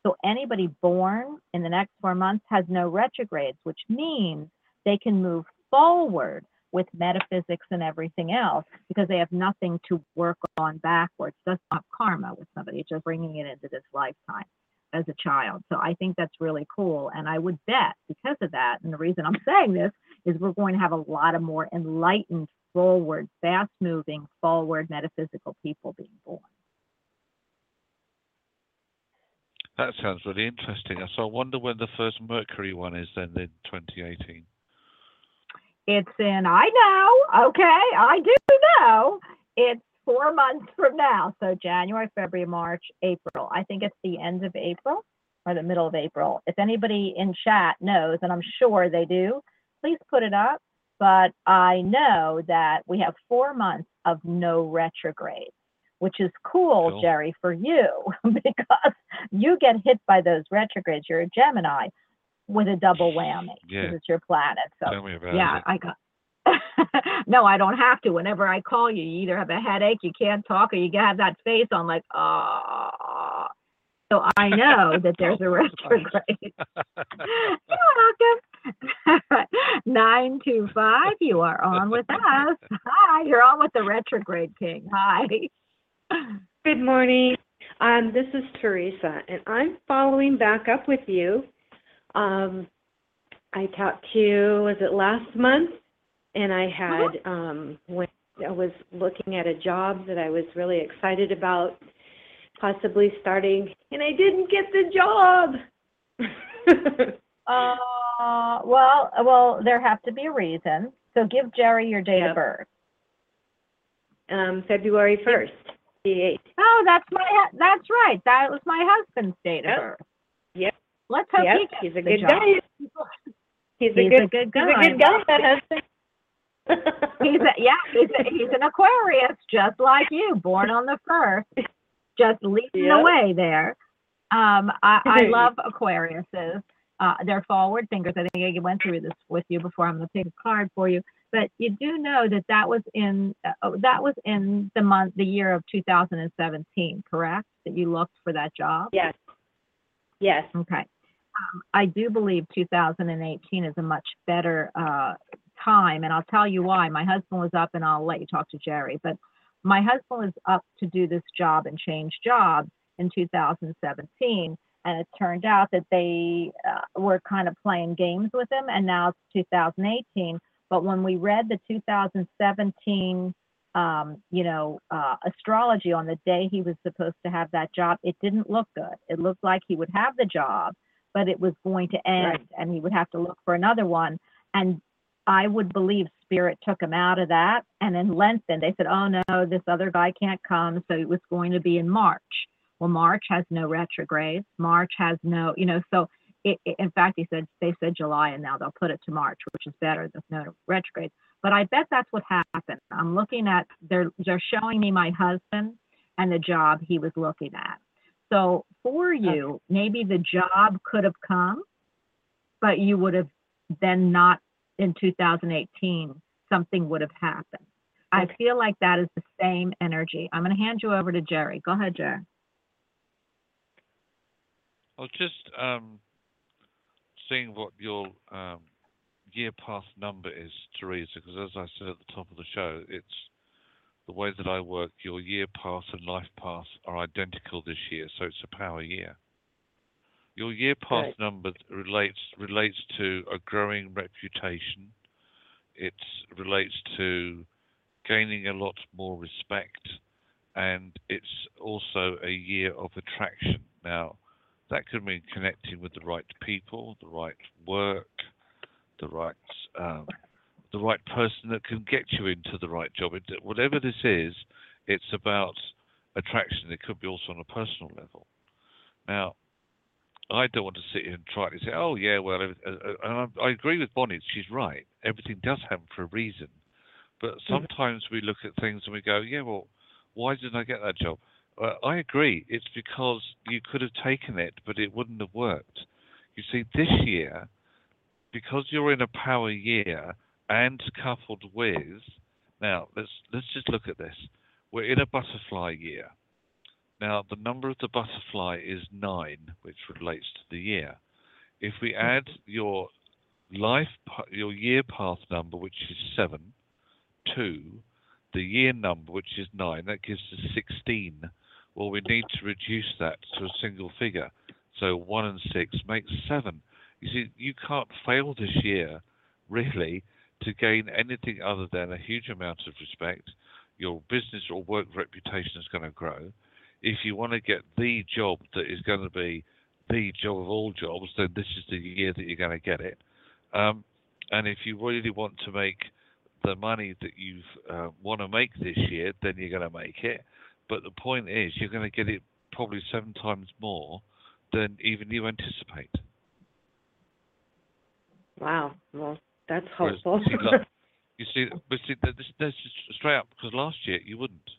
A: so anybody born in the next four months has no retrogrades which means they can move forward with metaphysics and everything else because they have nothing to work on backwards. That's not karma with somebody it's just bringing it into this lifetime as a child. So i think that's really cool. And i would bet because of that and the reason i'm saying this is we're going to have a lot of more enlightened, forward, fast moving, forward metaphysical people being born.
B: That sounds really interesting. So I wonder when the first Mercury one is then in 2018.
A: It's in, I know, okay, I do know. It's four months from now. So January, February, March, April. I think it's the end of April or the middle of April. If anybody in chat knows, and I'm sure they do, please put it up. But I know that we have four months of no retrograde, which is cool,
B: Cool.
A: Jerry, for you because you get hit by those retrogrades. You're a Gemini with a double whammy because
B: Yeah.
A: it's your planet. So
B: Tell me about
A: yeah,
B: it.
A: I got. no, I don't have to. Whenever I call you, you either have a headache, you can't talk, or you have that face on like, ah. So I know that there's a
B: Oh,
A: retrograde. You're welcome. Nine two five. You are on with us. Hi, you're on with the retrograde king. Hi.
D: Good morning. Um, this is Teresa, and I'm following back up with you. Um, I talked to you, was it last month? And I had, um, when I was looking at a job that I was really excited about possibly starting, and I didn't get the job.
A: Uh, well, well, there have to be a reason. So give Jerry your date of birth.
D: um, February 1st, the 8th.
A: Oh, that's my hu- that's right. That was my husband's date of
D: Yep.
A: Let's hope
D: Yep,
A: he
D: he's a
A: the
D: good
A: job.
D: guy. He's a good,
A: good
D: he's a good guy, that husband.
A: He's a, yeah, he's a, he's an Aquarius, just like you, born on the first, just leading the
D: Yep.
A: way there. Um, I, I love Aquariuses. Uh, they're forward thinkers. I think I went through this with you before. I'm going to take a card for you. But you do know that that was in uh, oh, that was in the month the year of 2017 correct that you looked for that job
D: Yes. Yes.
A: okay um, i do believe 2018 is a much better uh, time and i'll tell you why my husband was up and i'll let you talk to jerry but my husband was up to do this job and change jobs in 2017 and it turned out that they uh, were kind of playing games with him and now it's 2018 but when we read the 2017 um, you know uh, astrology on the day he was supposed to have that job it didn't look good. It looked like he would have the job but it was going to end
D: Right.
A: and he would have to look for another one. And i would believe spirit took him out of that and then lengthened. They said oh no this other guy can't come. So it was going to be in march. Well march has no retrogrades. March has no you know so it, it- in fact he said they said july and now they'll put it to march which is better there's no retrogrades but i bet that's what happened. I'm looking at they're they're showing me my husband and the job he was looking at. So for you maybe the job could have come but you would have then not in 2018 something would have happened. I feel like that is the same energy. I'm going to hand you over to jerry. Go ahead jerry.
B: I was just um, seeing what your um, year path number is, Teresa, because as I said at the top of the show, it's the way that I work. Your year path and life path are identical this year, so it's a power year. Your year path
D: Right.
B: number relates relates to a growing reputation. It relates to gaining a lot more respect, and it's also a year of attraction. Now, that could mean connecting with the right people, the right work, the right um, the right person that can get you into the right job. It, whatever this is, it's about attraction. It could be also on a personal level. Now, I don't want to sit here and try to say, "Oh yeah, well," uh, uh, and I, I agree with Bonnie. She's right. Everything does happen for a reason. But sometimes we look at things and we go, "Yeah, well, why didn't I get that job?" Uh, I agree. It's because you could have taken it, but it wouldn't have worked. You see, this year, because you're in a power year and coupled with, now let's let's just look at this. We're in a butterfly year. Now the number of the butterfly is nine, which relates to the year. If we add your life, your year path number, which is seven, to the year number, which is nine, that gives us 16. Well, we need to reduce that to a single figure. So one and six makes seven. You see, you can't fail this year, really, to gain anything other than a huge amount of respect. Your business or work reputation is going to grow. If you want to get the job that is going to be the job of all jobs, then this is the year that you're going to get it. Um, and if you really want to make the money that you uh, want to make this year, then you're going to make it. But the point is, you're going to get it probably seven times more than even you anticipate.
D: Wow. Well, that's
B: Whereas,
D: hopeful.
B: see, like, you see, but see, th- this, this is straight up because last year you wouldn't.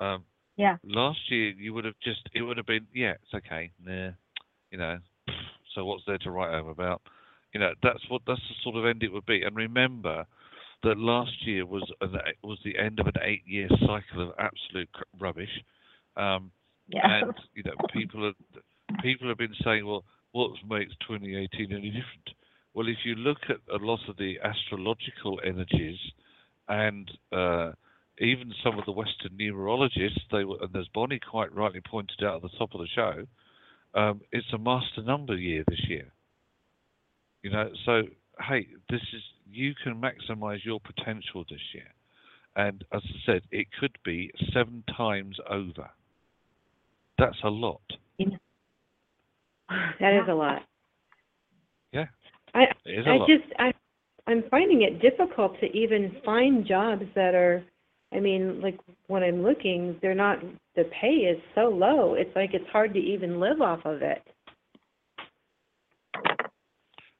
B: Um,
A: Yeah.
B: Last year you would have just, it would have been, yeah, it's okay, nah, you know. So what's there to write home about? You know, that's what that's the sort of end it would be. And remember that last year was an, was the end of an eight-year cycle of absolute rubbish. Um,
A: yeah
B: and you know people are people have been saying, well, what makes 2018 any different? Well, if you look at a lot of the astrological energies and uh, even some of the Western numerologists, they were, and as Bonnie quite rightly pointed out at the top of the show, um, it's a master number year this year. You know, so hey, this is you can maximize your potential this year, and as I said, it could be seven times over. That's a lot.
D: that is a lot.
B: Yeah.
D: I
B: It is a
D: I
B: lot.
D: just I I'm finding it difficult to even find jobs that are I mean, like when I'm looking, they're not the pay is so low. It's like it's hard to even live off of it.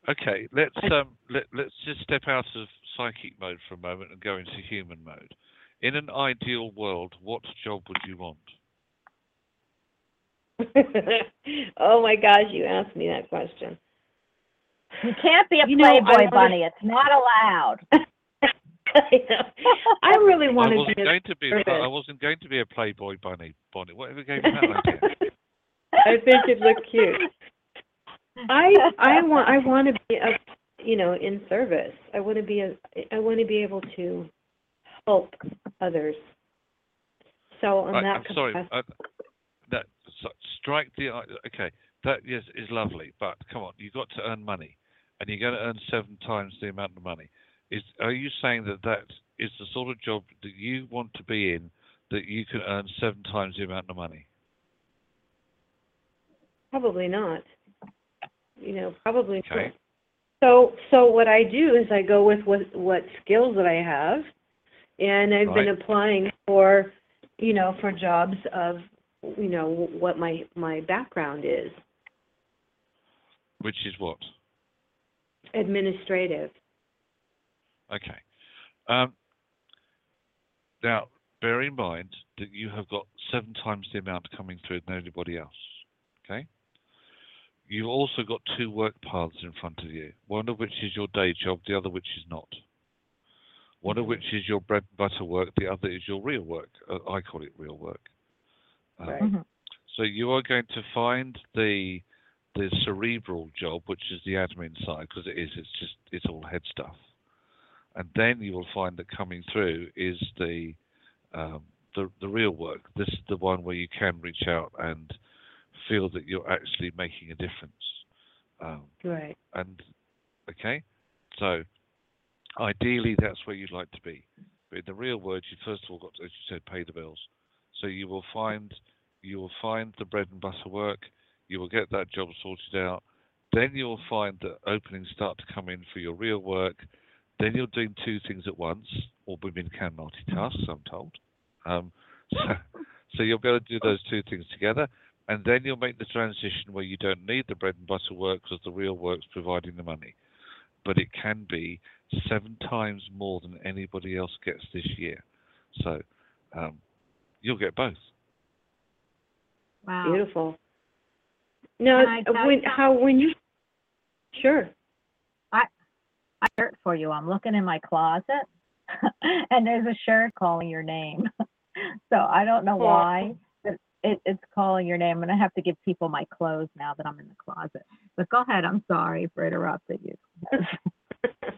B: Okay, let's um, let, let's just step out of psychic mode for a moment and go into human mode. In an ideal world, what job would you want?
D: oh my gosh, you asked me that question.
A: you can't be a
D: You
A: playboy
D: wanna-
A: bunny it's not allowed
D: I know. I really
B: I
D: to
B: wasn't
D: be.
B: going to be.
D: service.
B: I wasn't going to be a Playboy bunny bonnet. Whatever gave you that idea?
D: I think it looked cute. I I want I want to be a you know in service. I want to be a I want to be able to help others. So on
B: I,
D: that
B: I'm sorry.
D: capacity,
B: Uh, that so, strike the. i- Okay, that yes is lovely, but come on, you've got to earn money, and you're going to earn seven times the amount of money. Is are you saying that that is the sort of job that you want to be in, that you can earn seven times the amount of money?
D: probably not. You know, probably
B: Okay.
D: So so what I do is I go with what what skills that I have, and I've been applying for you know for jobs of you know what my my background is
B: Which is what?
D: administrative.
B: Okay. Um, now, bear in mind that you have got seven times the amount coming through than anybody else. Okay? You've also got two work paths in front of you, one of which is your day job, the other which is not. One of which is your bread and butter work, the other is your real work. Uh, I call it real work. Um,
D: Right.
A: Mhm.
B: so you are going to find the the cerebral job, which is the admin side, because it is. It's just it's all head stuff, and then you will find that coming through is the um, the the real work. This is the one where you can reach out and feel that you're actually making a difference. Um,
D: Right.
B: and okay, so ideally that's where you'd like to be. But in the real world, you first of all got to, as you said, pay the bills. So you will find you will find the bread and butter work. You will get that job sorted out. Then you will find that openings start to come in for your real work. Then you're doing two things at once. All women can multitask, I'm told. Um, so, so you'll be able to do those two things together, and then you'll make the transition where you don't need the bread and butter work because the real work's providing the money. But it can be seven times more than anybody else gets this year. So um, you'll get both.
A: Wow.
D: Beautiful. Now,
A: Can I tell
D: when how when you sure
A: I I shirt for you. I'm looking in my closet, and there's a shirt calling your name. so I don't know
D: Aw.
A: why but it, it's calling your name. and I'm have to give people my clothes now that I'm in the closet. But go ahead. I'm sorry for interrupting you.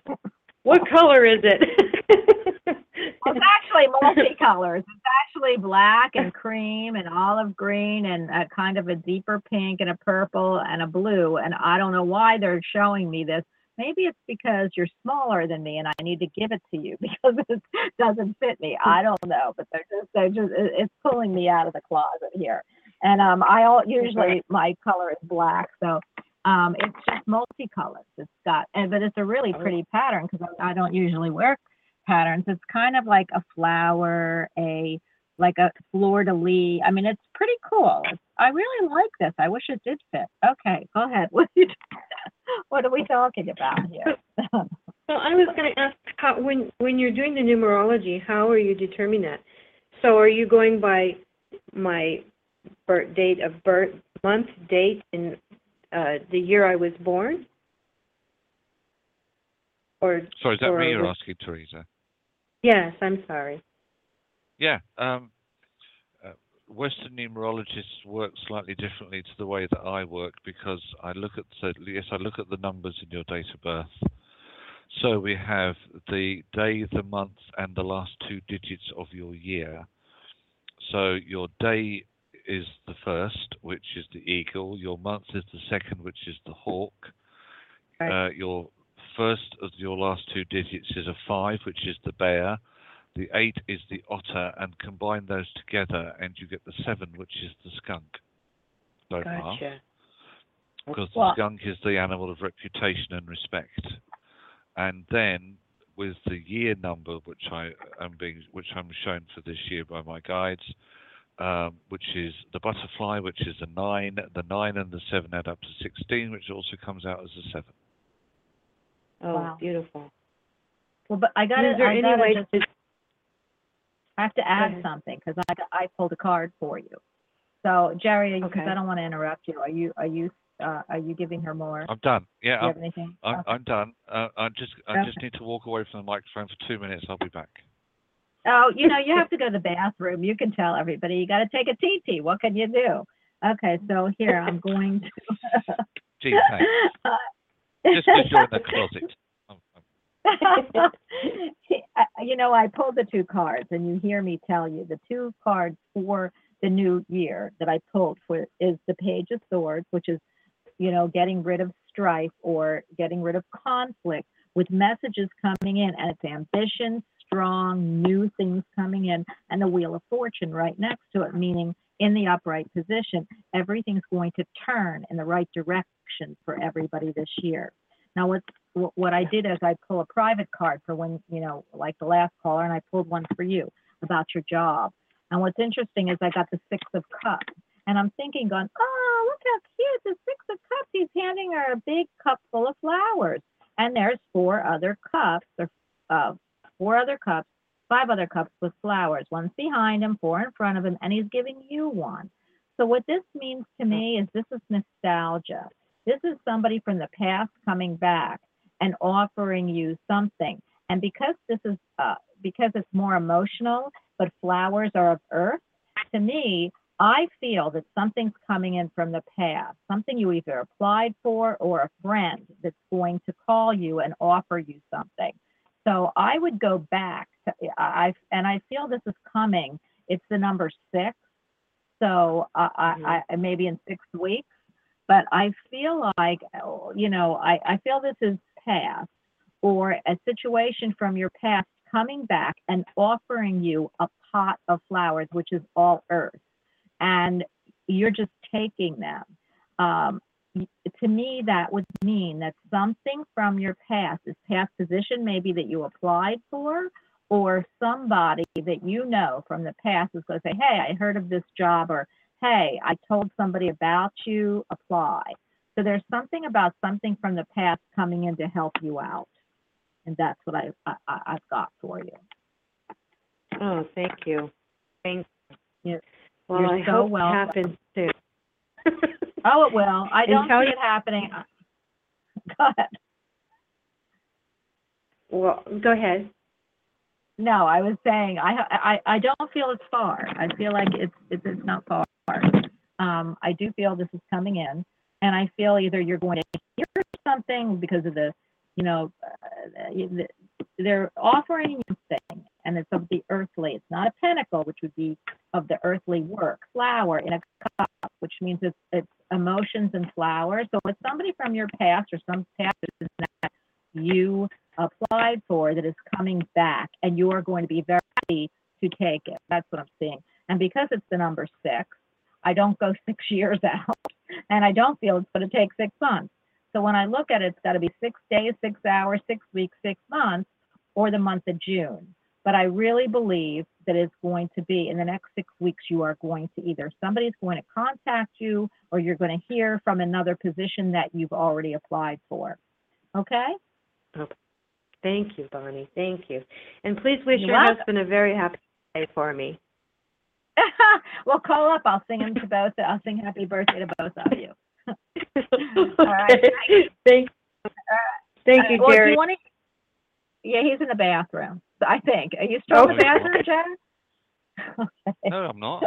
D: what color is it?
A: Well, it's actually multicolors. It's actually black and cream and olive green and a kind of a deeper pink and a purple and a blue. And I don't know why they're showing me this. Maybe it's because you're smaller than me and I need to give it to you because it doesn't fit me. I don't know, but they're just they're just it's pulling me out of the closet here. And um, I all, usually my color is black, so um, it's just multicolors. It's got and but it's a really pretty pattern because I, I don't usually wear patterns. It's kind of like a flower, a like a fleur de lis. I mean, it's pretty cool. I really like this. I wish it did fit. Okay, go ahead. What are, what are we talking about here?
D: well, I was going to ask how when when you're doing the numerology, how are you determining that? So, are you going by my birth date of birth, month, date, and uh, the year I was born? Or
B: Sorry, is that
D: or
B: me you're asking, Teresa?
D: yes, I'm sorry.
B: Yeah. Um, uh, Western numerologists work slightly differently to the way that I work because I look at so yes, I look at the numbers in your date of birth. So we have the day, the month, and the last two digits of your year. So your day is the first, which is the eagle. Your month is the second, which is the hawk.
D: Right.
B: Uh, your first of your last two digits is a five, which is the bear. The eight is the otter, and combine those together, and you get the seven, which is the skunk. So far,
D: Gotcha.
B: because the
A: Well-
B: skunk is the animal of reputation and respect. And then with the year number, which I am being, which I'm shown for this year by my guides, um, which is the butterfly, which is a nine. The nine and the seven add up to sixteen, which also comes out as a seven.
D: Oh,
A: Wow.
D: beautiful.
A: Well, but I got
D: Is there
A: I
D: any way
A: just
D: to
A: I have to add
D: ahead.
A: something because I I pulled a card for you. So Jerry, because
D: Okay.
A: I don't want to interrupt you. Are you are you uh, are you giving her more?
B: I'm done. Yeah,
A: Do you
B: I'm,
A: have anything?
B: I'm,
A: Okay.
B: I'm done. Uh, I just I
A: Okay.
B: just need to walk away from the microphone for two minutes. I'll be back.
A: Oh, you know, you have to go to the bathroom. You can tell everybody you got to take a TT. What can you do? Okay, so here I'm going to.
B: Gee, thanks. Just because you're in the closet.
A: You know, I pulled the two cards, and you hear me tell you the two cards for the new year that I pulled for is the Page of Swords, which is, you know, getting rid of strife or getting rid of conflict with messages coming in, and it's ambition, strong, new things coming in, and the Wheel of Fortune right next to it, meaning in the upright position, everything's going to turn in the right direction for everybody this year. Now, what's wh- what I did is I pull a private card for when, you know, like the last caller, and I pulled one for you about your job. And what's interesting is I got the Six of Cups. And I'm thinking, going, oh, look how cute. The Six of Cups. He's handing her a big cup full of flowers. And there's four other cups, or uh, four other cups, five other cups with flowers. One's behind him, four in front of him, and he's giving you one. So what this means to me is this is nostalgia. This is somebody from the past coming back and offering you something. And because this is uh, because it's more emotional, but flowers are of earth, to me, I feel that something's coming in from the past, something you either applied for or a friend that's going to call you and offer you something. So I would go back. To, I and I feel this is coming. It's the number six. So uh, I, I maybe in six weeks, but I feel like oh, you know I, I feel this is past or a situation from your past coming back and offering you a pot of flowers, which is all earth, and you're just taking them. Um, to me, that would mean that something from your past, this past position maybe that you applied for, or somebody that you know from the past is going to say, Hey, I heard of this job, or Hey, I told somebody about you, apply. So there's something about something from the past coming in to help you out. And that's what I, I, I've got for you.
D: Oh, thank you. Thank
A: You're-
D: Well,
A: you're
D: I
A: so
D: hope it happens soon.
A: Oh, it will. I don't see
D: you-
A: it happening. Go ahead.
D: Well, go ahead.
A: No, I was saying I I I don't feel it's far. I feel like it's it's, it's not far. Um, I do feel this is coming in, and I feel either you're going to hear something because of the, you know, uh, the- they're offering you something, and it's of the earthly. It's not a pentacle, which would be of the earthly work. Flower in a cup, which means it's it's emotions and flowers. So it's somebody from your past or some past that you applied for that is coming back and you are going to be very happy to take it. That's what I'm seeing. And because it's the number six, I don't go six years out and I don't feel it's going to take six months. So when I look at it, it's got to be six days, six hours, six weeks, six months, or the month of June. But I really believe that it's going to be in the next six weeks, you are going to either somebody's going to contact you or you're going to hear from another position that you've already applied for. Okay?
D: Thank you, Bonnie. Thank you. And please wish
A: You're
D: your
A: welcome.
D: husband a very happy day for me.
A: well, call up. I'll sing them to both. I'll sing happy birthday to both of you. right.
D: Okay. Thank, thank you,
A: Uh, well,
D: Jerry.
A: you want to? Yeah, he's in the bathroom. I think. Are you still in the bathroom, Jen? okay.
B: No, I'm not.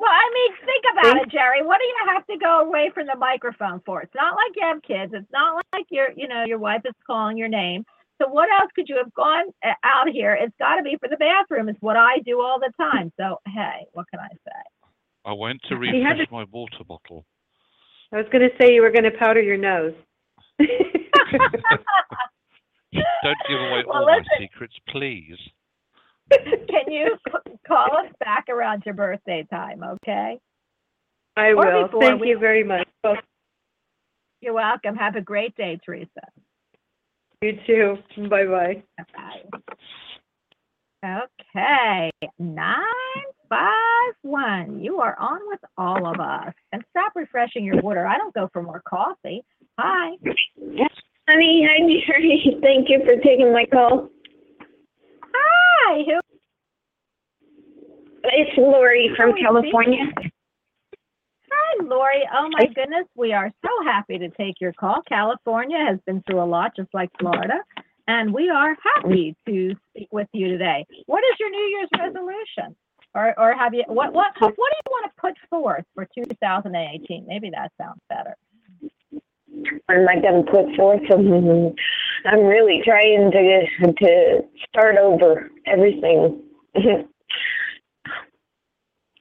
A: Well, I mean, think about it, Jerry. What do you have to go away from the microphone for? It's not like you have kids. It's not like your, you know, your wife is calling your name. So what else could you have gone uh, out here? It's got to be for the bathroom. It's what I do all the time. So hey, what can I say?
B: I went to
D: He had
B: refresh my water bottle.
D: I was going to say you were going to powder your nose.
B: Don't give away
A: Well,
B: all my secrets, please.
A: Can you call us back around your birthday time? Okay.
D: I
A: Or
D: will.
A: before
D: Thank
A: we-
D: you very much. Well,
A: You're welcome. Have a great day, Teresa.
D: you too. Bye bye.
A: Bye. Okay, nine five one. You are on with all of us. And stop refreshing your water. I don't go for more coffee. Hi.
C: Honey, hi, Jerry. Thank you for taking my call.
A: Hi. Who?
C: It's Lori from
A: Hi,
C: California.
A: Hi, Hi, Lori. Oh my goodness, we are so happy to take your call. California has been through a lot, just like Florida, and we are happy to speak with you today. What is your New Year's resolution? Or, or have you, what, what, what do you want to put forth for 2018? Maybe that sounds better.
E: Am I going to put forth? Um, I'm really trying to to start over everything.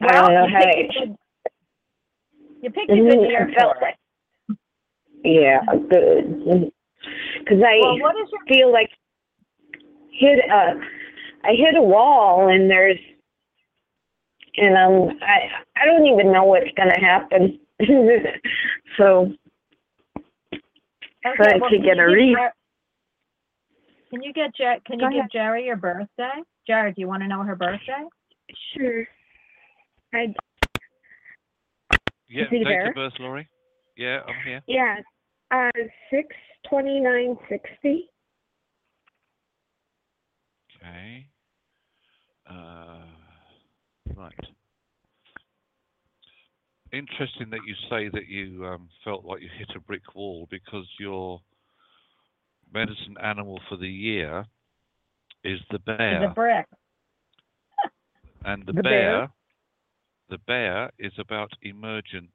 E: I
A: Well,
E: don't know
A: you
E: how
A: picked good- You picked a good
E: Mhm,
A: year
E: felt
A: for it.
E: yeah, good. Because I
A: Well, what is your,
E: feel like hit a, I hit a wall, and there's, and um, I I don't even know what's going to happen. so trying
A: well,
E: to
A: can
E: get a
A: give
E: read.
A: Can you get Jer, can
E: Go
A: you give. Jerry your birthday? Jerry, do you want to know her birthday?
E: sure. I
B: Yeah,
E: Is he
B: date
E: there?
B: of birth, Laurie. Yeah, I'm here.
E: yeah, uh, six twenty nine sixty.
B: Okay. Uh, right. Interesting that you say that you um, felt like you hit a brick wall because your medicine animal for the year is the bear.
A: The brick.
B: And the,
E: The
B: bear,
E: bear?
B: the bear is about emergence,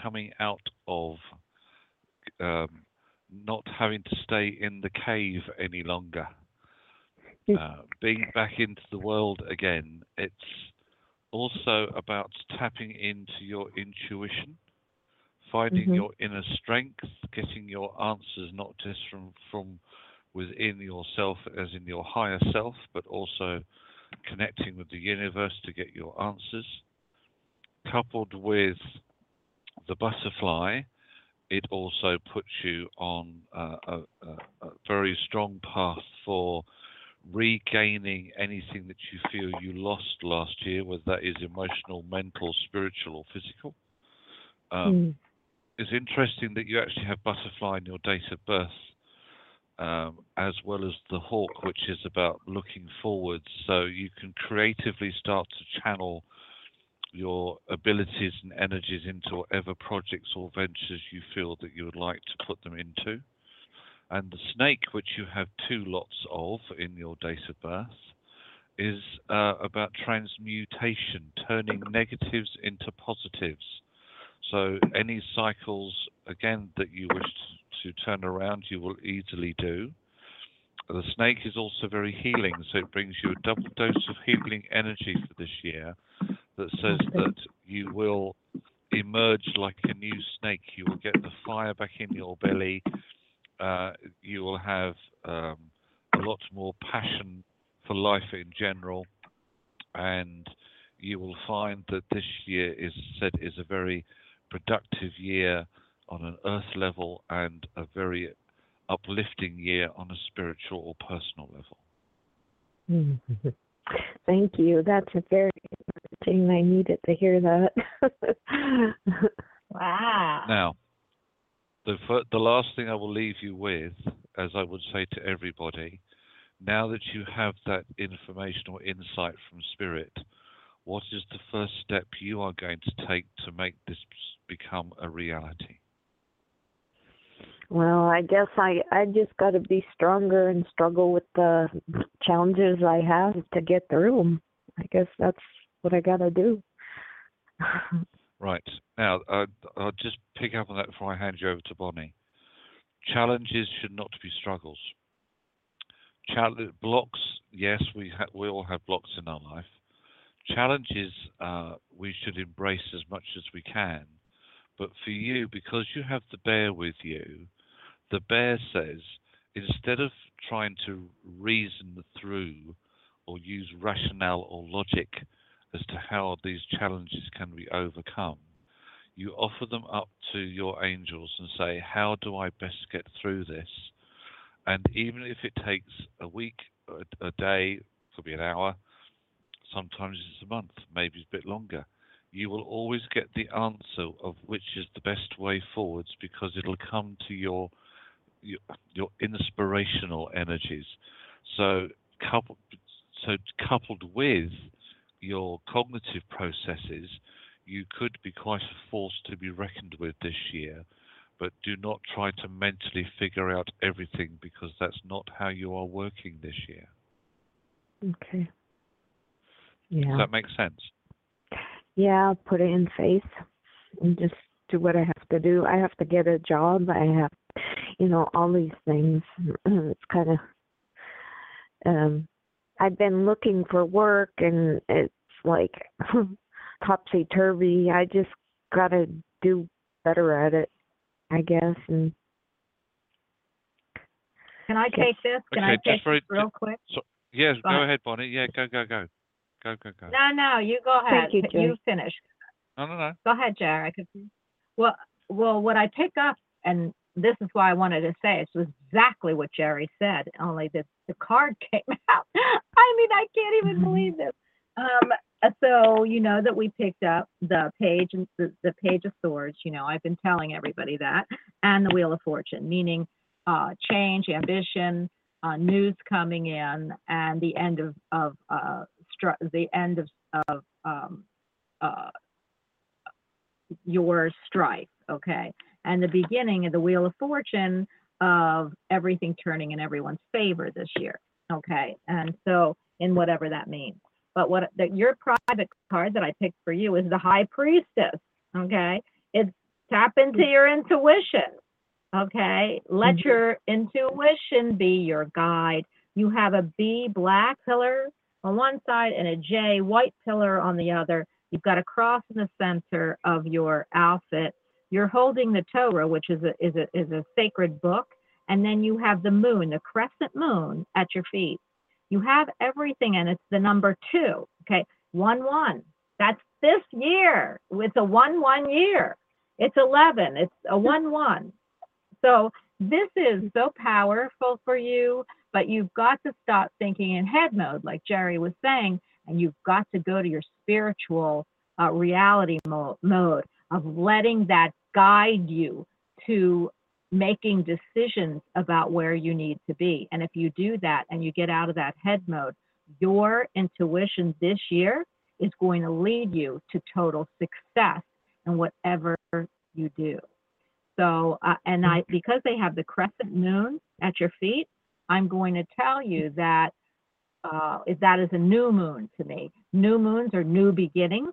B: coming out of um, not having to stay in the cave any longer, uh, being back into the world again. It's also about tapping into your intuition, finding
E: Mhm.
B: your inner strength, getting your answers not just from from within yourself as in your higher self, but also connecting with the universe to get your answers. Coupled with the butterfly, it also puts you on uh, a, a, a very strong path for regaining anything that you feel you lost last year, whether that is emotional, mental, spiritual, or physical. Um, it's interesting that you actually have butterfly in your date of birth, um, as well as the hawk, which is about looking forwards. So you can creatively start to channel your abilities and energies into whatever projects or ventures you feel that you would like to put them into. And the snake, which you have two lots of in your date of birth, is uh, about transmutation, turning negatives into positives. So any cycles again that you wish to turn around, you will easily do. The snake is also very healing, so it brings you a double dose of healing energy for this year that says that you will emerge like a new snake. You will get the fire back in your belly. Uh, you will have um, a lot more passion for life in general, and you will find that this year is said is a very productive year on an earth level and a very uplifting year on a spiritual or personal level.
E: Thank you. That's a very encouraging. I needed to hear that.
A: Wow.
B: Now, the the last thing I will leave you with, as I would say to everybody, now that you have that information or insight from spirit, what is the first step you are going to take to make this become a reality?
E: well, I guess I I just got to be stronger and struggle with the challenges I have to get through them. I guess that's what I got to do.
B: Right. Now, uh, I'll just pick up on that before I hand you over to Bonnie. Challenges should not be struggles. Chal- blocks, yes, we ha- we all have blocks in our life. Challenges, uh, we should embrace as much as we can. But for you, because you have the bear with you, the bear says instead of trying to reason through or use rationale or logic as to how these challenges can be overcome, you offer them up to your angels and say, How do I best get through this? And even if it takes a week, a, a day, could be an hour, sometimes it's a month, maybe it's a bit longer, you will always get the answer of which is the best way forwards because it'll come to your your, your inspirational energies. So so coupled with your cognitive processes, you could be quite a force to be reckoned with this year, but do not try to mentally figure out everything because that's not how you are working this year.
F: Okay. Yeah.
B: Does that make sense?
F: Yeah, I'll put it in faith and just do what I have to do. I have to get a job. I have, you know, all these things. It's kind of, um, I've been looking for work and it's like topsy turvy. I just gotta do better at it, I guess. And
A: Can I take this? Can I
B: Okay, just
A: take
B: very-
A: this real quick?
B: Yes,
A: Go
B: go
A: ahead.
B: ahead, Bonnie. Yeah, go, go, go. Go, go, go.
A: No, no, you go ahead.
F: you, Jay.
A: You finish.
B: No, no, no.
A: Go ahead, Jerry. I could. Well, well, what I pick up, and this is why I wanted to say it was exactly what Jerry said. Only the the card came out. I mean, I can't even
F: Mhm.
A: believe this. Um, uh, so you know that we picked up the page and the, the page of swords. You know, I've been telling everybody that, and the wheel of fortune, meaning uh, change, ambition, uh, news coming in, and the end of of uh, str- the end of of um, uh, your strife, okay? And the beginning of the Wheel of Fortune of everything turning in everyone's favor this year, okay? And so, in whatever that means. But what that your private card that I picked for you is the High Priestess, okay? It's tap into your intuition, okay? Let
F: Mhm.
A: your intuition be your guide. You have a B black pillar on one side and a J white pillar on the other. You've got a cross in the center of your outfit. You're holding the Torah, which is a is a is a sacred book, and then you have the moon, the crescent moon, at your feet. You have everything, and it's the number two. Okay, one one. That's this year. It's a one one year. It's eleven. It's a one one. So this is so powerful for you, but you've got to stop thinking in head mode, like Jerry was saying, and you've got to go to your spiritual uh, reality mo- mode of letting that guide you to making decisions about where you need to be. And if you do that and you get out of that head mode, your intuition this year is going to lead you to total success in whatever you do. So, uh, and I, because they have the crescent moon at your feet, I'm going to tell you that uh, is that is a new moon to me. New moons are new beginnings.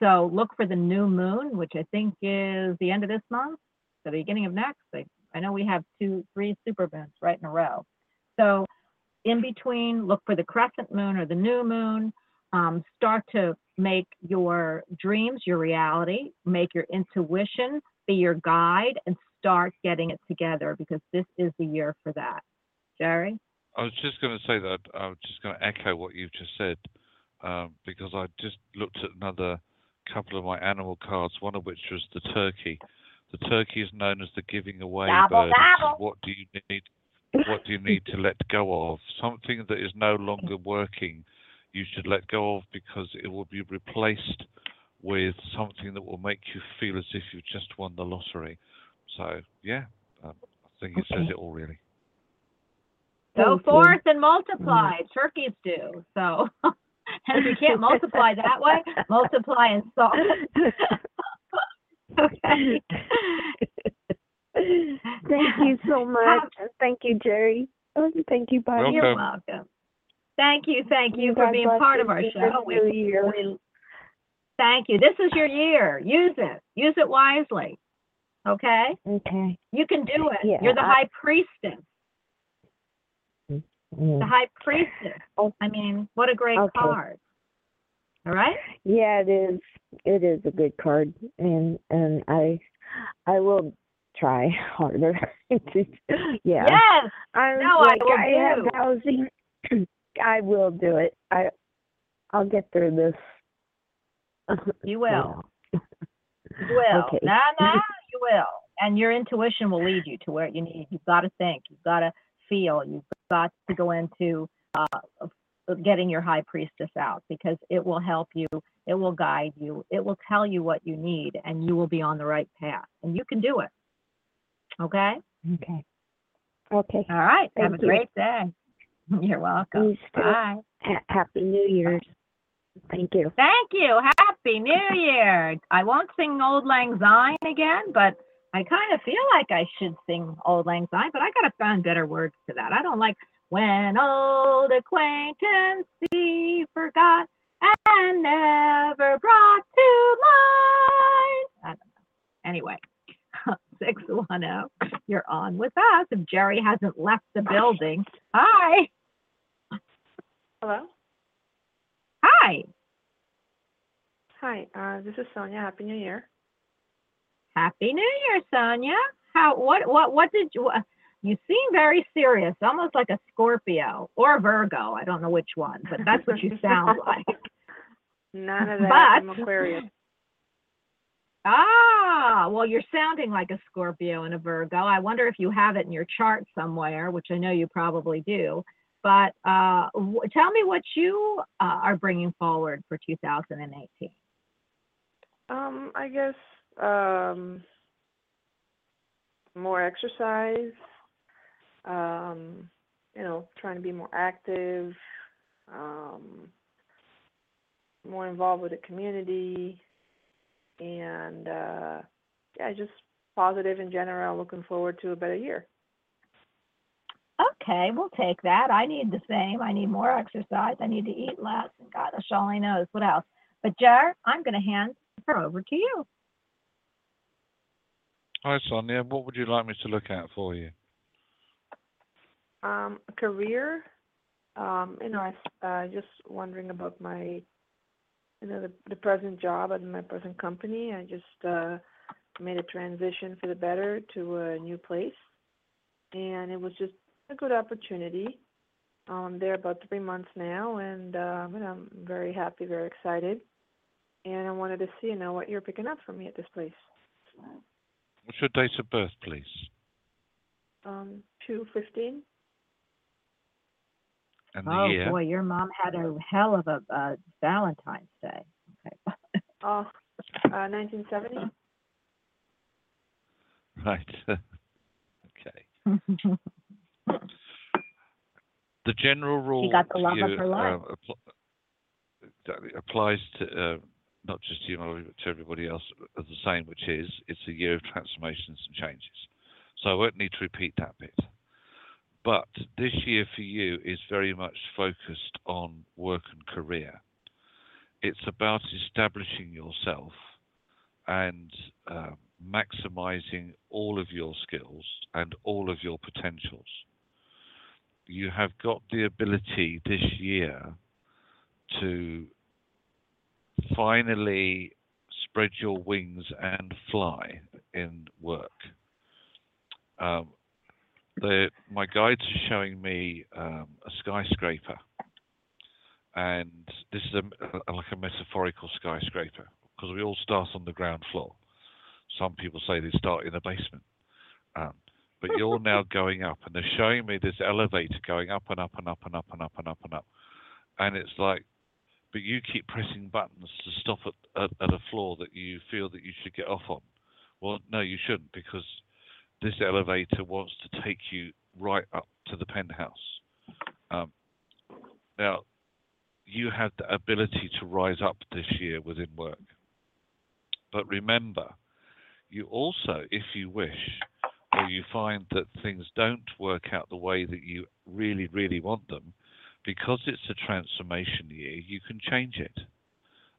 A: So look for the new moon, which I think is the end of this month, the beginning of next. I, I know we have two, three super moons right in a row. So in between, look for the crescent moon or the new moon. Um, start to make your dreams your reality, make your intuition be your guide, and start getting it together because this is the year for that. Jerry?
B: I was just going to say that I was just going to echo what you've just said um, because I just looked at another couple of my animal cards, one of which was the turkey. The turkey is known as the giving away
A: Gobble,
B: bird.
A: Gobble.
B: What do you need? What do you need to let go of? Something that is no longer working, you should let go of because it will be replaced with something that will make you feel as if you've just won the lottery. So yeah, um, I think it says it all really.
A: Go
F: Thank
A: forth and multiply. Turkeys do. So, and if you can't multiply that way, multiply and solve. okay.
F: Thank you so much. Thank you, Jerry. Oh, Thank you, Bonnie.
B: Welcome.
A: You're welcome. Thank you, thank you for being part
F: you.
A: of our
F: This
A: show.
F: is New Year.
A: we- thank you. This is your year. Use it. Use it wisely. Okay?
F: Okay.
A: You can do it.
F: Yeah,
A: You're the
F: I-
A: high priestess.
F: Mm.
A: The high priestess.
F: Oh.
A: I mean, what a great
F: Okay.
A: card. All right?
F: Yeah, it is. It is a good card, and and I, I will try harder. yeah.
A: Yes.
F: I'm
A: No, I will
F: I have
A: do.
F: housing. I will do it. I, I'll get through this.
A: You will.
F: Yeah.
A: You will.
F: Okay.
A: Nah, nah, you will. And your intuition will lead you to where you need. You've got to think. You've got to feel. You've got to go into uh, getting your high priestess out because it will help you. It will guide you. It will tell you what you need, and you will be on the right path. And you can do it. Okay.
F: Okay. Okay.
A: All right. Have a
F: you.
A: great day. You're welcome. Bye.
F: Ha- Happy New Year's. Thank you.
A: Thank you. Happy New Year. I won't sing Auld Lang Syne again, but I kind of feel like I should sing Auld Lang Syne, but I got to find better words to that. I don't like when old acquaintance he forgot and never brought to mind. I don't know. Anyway, 610, you're on with us. If Jerry hasn't left the building, hi.
G: Hello.
A: Hi.
G: Hi. Uh, this is Sonia. Happy New Year.
A: Happy New Year, Sonia. How what what what did you uh, you seem very serious, almost like a Scorpio or a Virgo. I don't know which one, but that's what you sound like.
G: None of that.
A: But-
G: I'm Aquarius.
A: Ah, well, you're sounding like a Scorpio and a Virgo. I wonder if you have it in your chart somewhere, which I know you probably do. But uh, w- tell me what you uh, are bringing forward for 2018.
G: Um, I guess um, more exercise. Um, you know, trying to be more active. Um, more involved with the community, and uh, yeah, just positive in general. Looking forward to a better year.
A: Okay, we'll take that. I need the same. I need more exercise. I need to eat less. And God, that's all I knows. What else? But Jer, I'm going to hand her over to you.
B: Hi, Sonia. What would you like me to look at for you?
G: Um, career. Um, you know, I uh, just wondering about my, you know, the the present job at my present company. I just uh, made a transition for the better to a new place, and it was just a good opportunity. Um, I'm there about three months now, and um, and I'm very happy, very excited. And I wanted to see, you know, what you're picking up for me at this place.
B: What's your date of birth, please?
G: Um, two fifteen.
B: And the
A: oh
B: year?
A: boy, your mom had a hell of a uh, Valentine's Day. Okay.
G: Oh, uh, 1970.
B: Right. okay. The general rule She
A: got the
B: to
A: love of
B: you,
A: her life.
B: appl- that applies to uh, not just to you, but to everybody else the same, which is it's a year of transformations and changes. So I won't need to repeat that bit. But this year for you is very much focused on work and career. It's about establishing yourself and uh, maximizing all of your skills and all of your potentials. You have got the ability this year to finally spread your wings and fly in work. Um, the, my guides are showing me um, a skyscraper, and this is a, a- like a metaphorical skyscraper because we all start on the ground floor. Some people say they start in the basement, um, but you're now going up, and they're showing me this elevator going up and up and up and up and up and up and up, and it's like, but you keep pressing buttons to stop at, at, at a floor that you feel that you should get off on. Well, no, you shouldn't because this elevator wants to take you right up to the penthouse. Um, now, you have the ability to rise up this year within work. But remember, you also, if you wish, or you find that things don't work out the way that you really, really want them, because it's a transformation year, you can change it.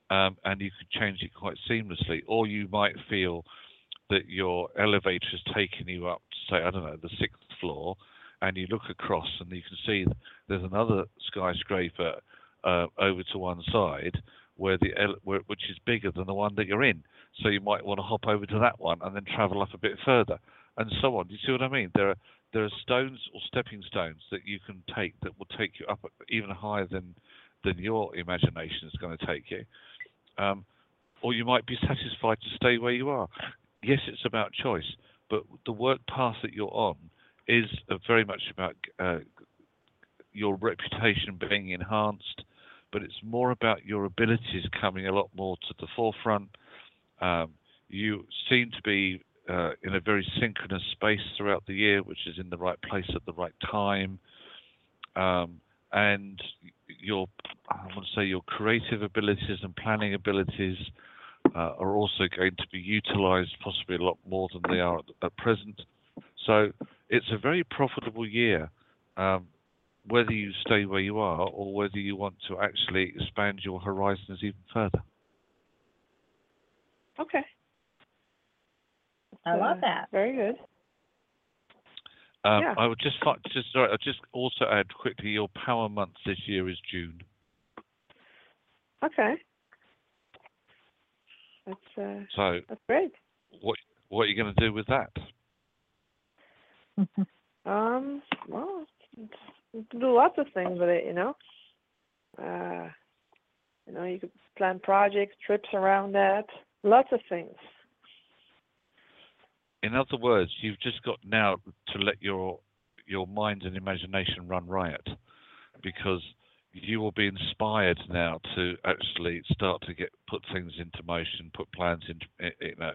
B: Um, and you can change it quite seamlessly. Or you might feel that your elevator has taken you up to, say, I don't know, the sixth floor, and you look across and you can see there's another skyscraper uh, over to one side where the ele- where, which is bigger than the one that you're in. So you might want to hop over to that one and then travel up a bit further, and so on. Do you see what I mean? There are there are stones or stepping stones that you can take that will take you up even higher than than your imagination is going to take you. Um, or you might be satisfied to stay where you are. Yes, it's about choice, but the work path that you're on is very much about uh, your reputation being enhanced, but it's more about your abilities coming a lot more to the forefront. Um, you seem to be uh, in a very synchronous space throughout the year, which is in the right place at the right time. Um, and your I want to say your creative abilities and planning abilities uh, are also going to be utilized possibly a lot more than they are at, at present. So it's a very profitable year, um, whether you stay where you are or whether you want to actually expand your horizons even further.
G: Okay.
A: I love that.
G: Very good.
B: Um,
G: Yeah.
B: I would just fi- just sorry, I'll just also add quickly your power month this year is June.
G: Okay. That's uh,
B: So
G: that's great.
B: what what are you going to do with that?
G: Um, well, do lots of things with it, you know. Uh, you know, you could plan projects, trips around that, lots of things.
B: In other words, you've just got now to let your your mind and imagination run riot, because you will be inspired now to actually start to get put things into motion, put plans into you know,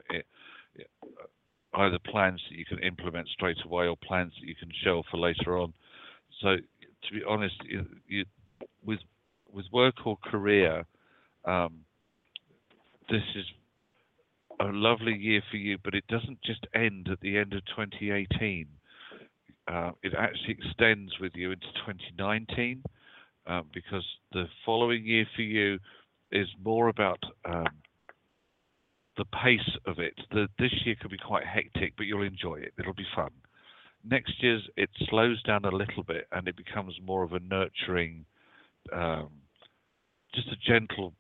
B: either plans that you can implement straight away or plans that you can shelve for later on. So, to be honest, you, you with with work or career, um, this is a lovely year for you, but it doesn't just end at the end of 2018. Uh, it actually extends with you into 2019 uh, because the following year for you is more about um, the pace of it. The, this year could be quite hectic, but you'll enjoy it. It'll be fun. Next year's it slows down a little bit and it becomes more of a nurturing, um, just a gentle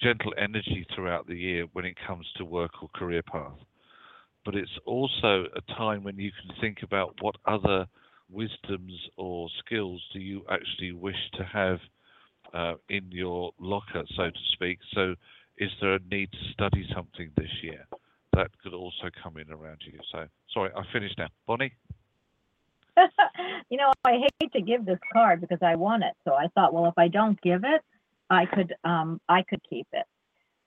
B: gentle energy throughout the year when it comes to work or career path. But it's also a time when you can think about what other wisdoms or skills do you actually wish to have uh, in your locker, so to speak. So, is there a need to study something this year? That could also come in around you. So, sorry, I finished now. Bonnie?
A: you know, I hate to give this card because I won it. So I thought, well, if I don't give it, I could um I could keep it.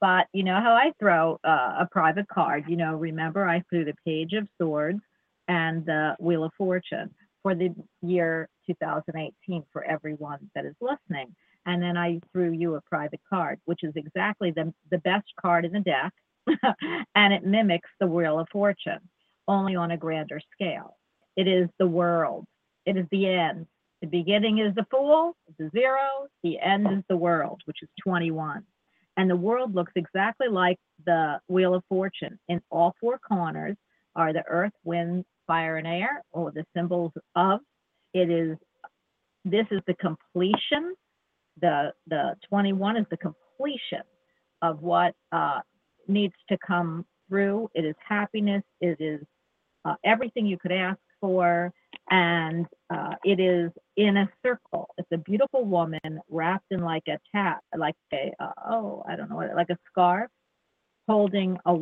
A: But you know how I throw uh, a private card. You know, remember I threw the Page of Swords and the Wheel of Fortune for the year 2018 for everyone that is listening. And then I threw you a private card, which is exactly the the best card in the deck, and it mimics the Wheel of Fortune, only on a grander scale. It is the world. It is the end. The beginning is the fool, the zero. The end is the world, which is 21. And the world looks exactly like the Wheel of Fortune. In all four corners are the earth, wind, fire, and air, or the symbols of. It is, this is the completion. The, the 21 is the completion of what uh, needs to come through. It is happiness. It is uh, everything you could ask for and uh, it is in a circle. It's a beautiful woman wrapped in like a tat, like a uh, oh, I don't know, what- like a scarf, holding a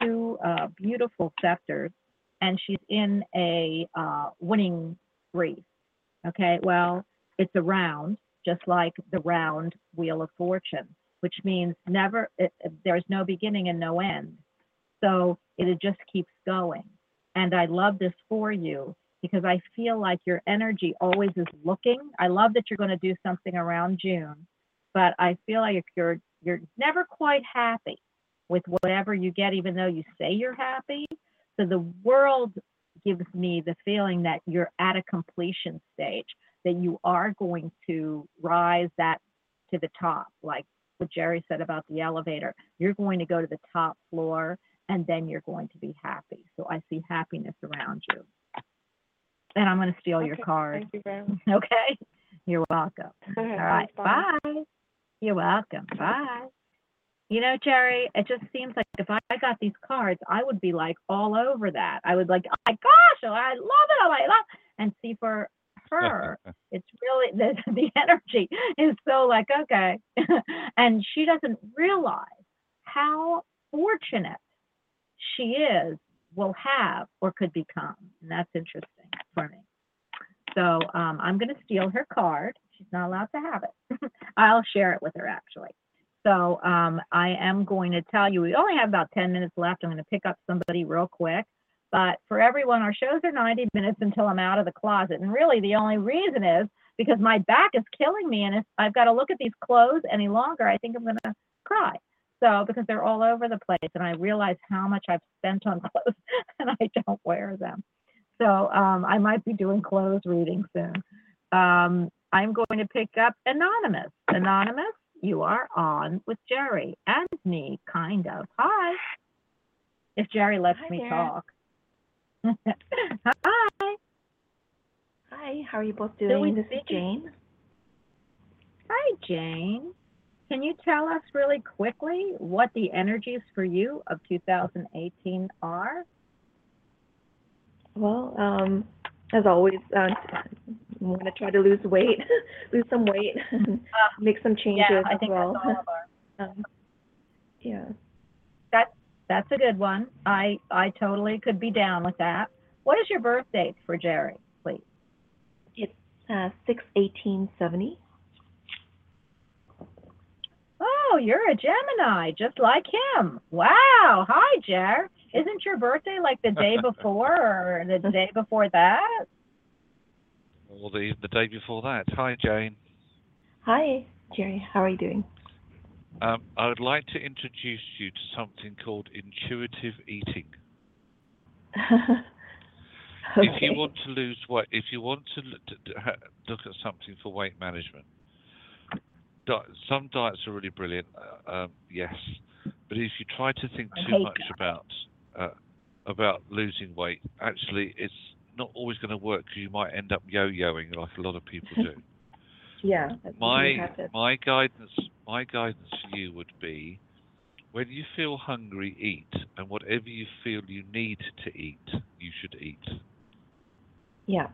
A: two uh, beautiful scepters, and she's in a uh, winning wreath. Okay, well, it's a round, just like the round wheel of fortune, which means never. It- there's no beginning and no end, so it just keeps going. And I love this for you because I feel like your energy always is looking. I love that you're going to do something around June, but I feel like you're you're never quite happy with whatever you get, even though you say you're happy. So the world gives me the feeling that you're at a completion stage, that you are going to rise that to the top, like what Jerry said about the elevator. You're going to go to the top floor and then you're going to be happy. So I see happiness around you. And I'm going to steal your card.
G: Thank you very much.
A: Okay. You're welcome. All right.
G: Thanks, Bonnie.
A: Bye. You're welcome. Bye. You know, Jerry, it just seems like if I I got these cards, I would be like all over that. I would like, oh my gosh, oh, I love it. Oh, I love And see, for her, it's really the, the energy is so like, okay. and she doesn't realize how fortunate she is, will have, or could become. And that's interesting for me. So um, I'm going to steal her card. She's not allowed to have it. I'll share it with her actually. So um, I am going to tell you, we only have about 10 minutes left. I'm going to pick up somebody real quick. But for everyone, our shows are 90 minutes until I'm out of the closet. And really, the only reason is because my back is killing me. And if I've got to look at these clothes any longer, I think I'm going to cry. So, because they're all over the place, and I realize how much I've spent on clothes and I don't wear them. So, um, I might be doing clothes reading soon. Um, I'm going to pick up Anonymous. Anonymous, you are on with Jerry and me, kind of. Hi. If Jerry lets
H: Hi
A: me
H: there.
A: talk. Hi.
H: Hi, how are you both doing? This is? Jane.
A: Hi, Jane. Can you tell us really quickly what the energies for you of 2018 are?
H: Well, um, as always, uh, I'm going to try to lose weight, lose some weight, and make some changes
A: Uh, yeah, I
H: as
A: think
H: well.
A: that's all
H: um, yeah.
A: That that's a good one. I I totally could be down with that. What is your birth date for Jerry, please?
H: It's uh, six eighteen seventy.
A: Oh, you're a Gemini, just like him. Wow. Hi, Jer. Isn't your birthday like the day before or the day before that?
B: Or the the day before that. Hi, Jane.
H: Hi, Jerry. How are you doing?
B: Um, I would like to introduce you to something called intuitive eating. okay. If you want to lose weight, if you want to l- to- to look at something for weight management, di- some diets are really brilliant, uh, um, yes, but if you try to think too much about uh, about losing weight, actually, it's not always going to work because you might end up yo-yoing like a lot of people do.
H: Yeah. that's what you
B: my my guidance my guidance to you would be when you feel hungry eat and whatever you feel you need to eat you should eat
H: Yeah.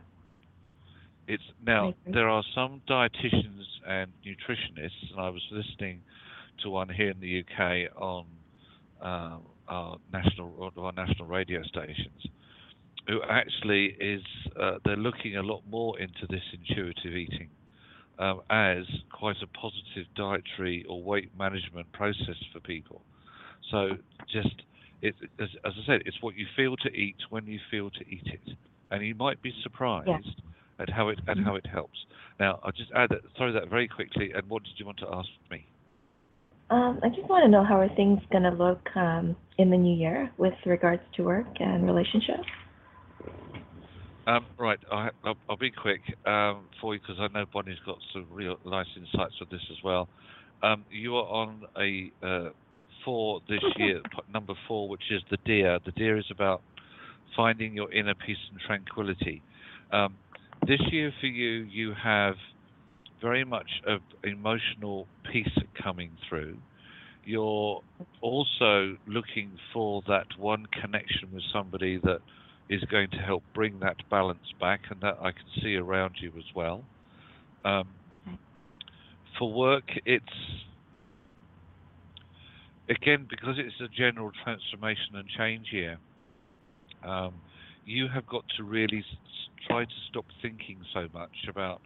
B: It's now there are some dietitians and nutritionists and i was listening to one here in the uk on um, our national one of our national radio stations who actually is uh, they're looking a lot more into this intuitive eating um, as quite a positive dietary or weight management process for people. So just it, as, as I said, it's what you feel to eat when you feel to eat it, and you might be surprised at how it at how it helps. Now I'll just add that, throw that very quickly. And what did you want to ask me?
H: Um, I just want to know how are things going to look um, in the new year with regards to work and relationships?
B: Um, right, I, I'll, I'll be quick um, for you because I know Bonnie's got some real nice insights on this as well. Um, you are on a uh, four this year, number four, which is the deer. The deer is about finding your inner peace and tranquility. Um, this year for you, you have very much of emotional peace coming through. You're also looking for that one connection with somebody that is going to help bring that balance back, and that I can see around you as well. Um, for work, it's again because it's a general transformation and change year. Um, you have got to really try to stop thinking so much about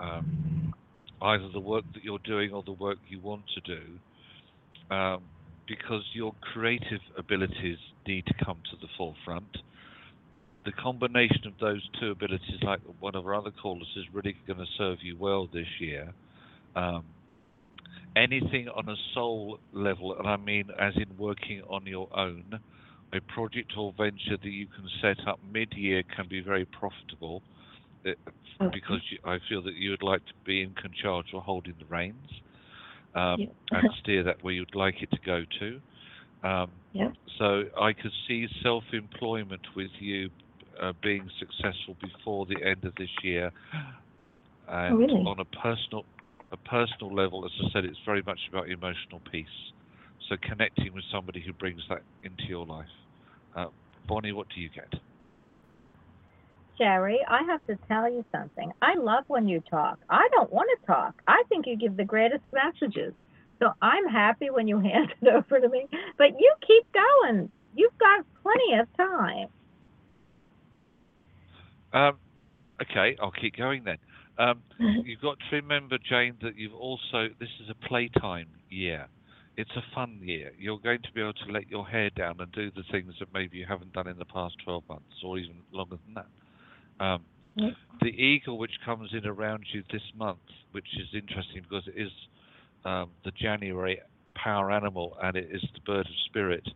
B: um, either the work that you're doing or the work you want to do, um, because your creative abilities need to come to the forefront. The combination of those two abilities, like one of our other callers, is really going to serve you well this year. Um, anything on a soul level, and I mean as in working on your own, a project or venture that you can set up mid-year can be very profitable uh,
H: Okay.
B: because you, I feel that you would like to be in charge or holding the reins um,
H: Yeah.
B: and steer that where you'd like it to go to. Um,
H: Yeah.
B: so I could see self-employment with you uh, being successful before the end of this year. And
H: Oh, really?
B: on a personal, a personal level, as I said, it's very much about emotional peace. So connecting with somebody who brings that into your life. Uh, Bonnie, what do you get?
A: Jerry, I have to tell you something. I love when you talk. I don't want to talk. I think you give the greatest messages. So I'm happy when you hand it over to me. But you keep going. You've got plenty of time.
B: Um, okay, I'll keep going then. Um, you've got to remember, Jane, that you've also this is a playtime year. It's a fun year. You're going to be able to let your hair down and do the things that maybe you haven't done in the past 12 months or even longer than that. Um, the eagle which comes in around you this month, which is interesting because it is um, the January power animal and it is the bird of spirit,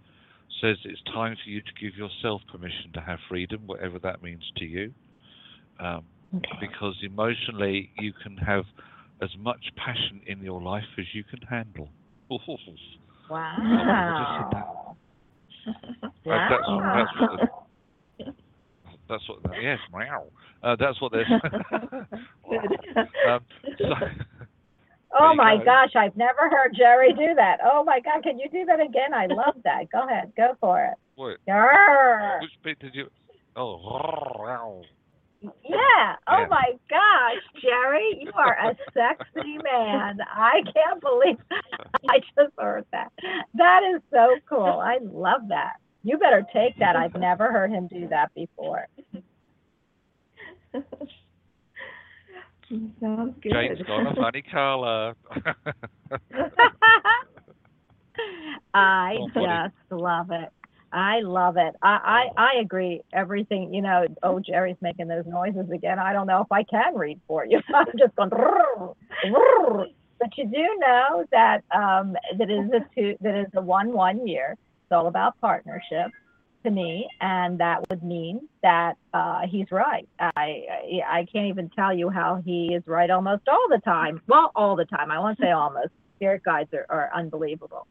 B: says it's time for you to give yourself permission to have freedom, whatever that means to you. Um, Because emotionally, you can have as much passion in your life as you can handle.
A: Wow.
B: Uh, that's, that's what that's what yes meow. Uh, that's what they're um, so,
A: Oh my
B: go.
A: gosh, I've never heard Jerry do that. Oh my God, can you do that again? I love that. Go ahead, go for it.
B: what, which bit did you oh
A: Yeah. Oh
B: Yeah.
A: my gosh, Jerry, you are a sexy man. I can't believe I just heard that. That is so cool. I love that. You better take that. I've never heard him do that before.
H: Sounds good.
B: Jane's got a funny colour.
A: I
B: Oh,
A: just love it. I love it. I, I I agree. Everything, you know. Oh, Jerry's making those noises again. I don't know if I can read for you. I'm just going. "Rrr, rrr." But you do know that um, that is a two that is a one one year. It's all about partnership to me, and that would mean that uh, he's right. I, I I can't even tell you how he is right almost all the time. Well, all the time. I won't say almost. Spirit guides are, are unbelievable.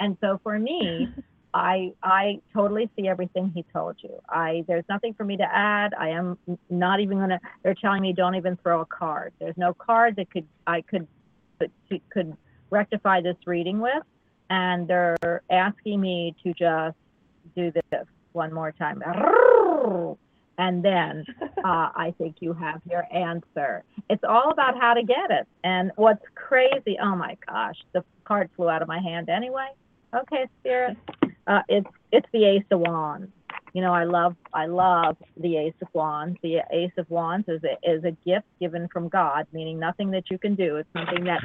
A: And so for me, I I totally see everything he told you. I there's nothing for me to add. I am not even gonna. They're telling me don't even throw a card. There's no card that could I could could, could rectify this reading with, and they're asking me to just do this one more time. And then uh, I think you have your answer. It's all about how to get it. And what's crazy, oh my gosh, the card flew out of my hand anyway. Okay, Spirit. Uh, it's it's the Ace of Wands. You know, I love I love the Ace of Wands. The Ace of Wands is a, is a gift given from God, meaning nothing that you can do. It's something that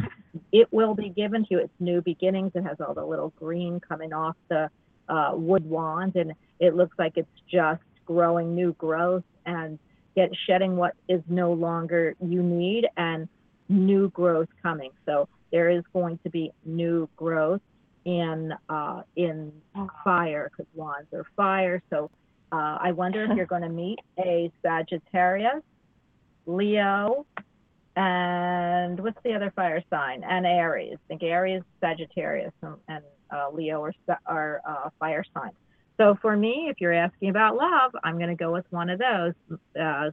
A: it will be given to you. It's new beginnings. It has all the little green coming off the uh, wood wand, and it looks like it's just growing new growth and get shedding what is no longer you need and new growth coming. So there is going to be new growth in uh, in fire because wands are fire. So uh, I wonder if you're going to meet a Sagittarius, Leo, and what's the other fire sign? And Aries. I think Aries, Sagittarius, and, and uh, Leo are, are uh, fire signs. So for me, if you're asking about love, I'm going to go with one of those. Uh,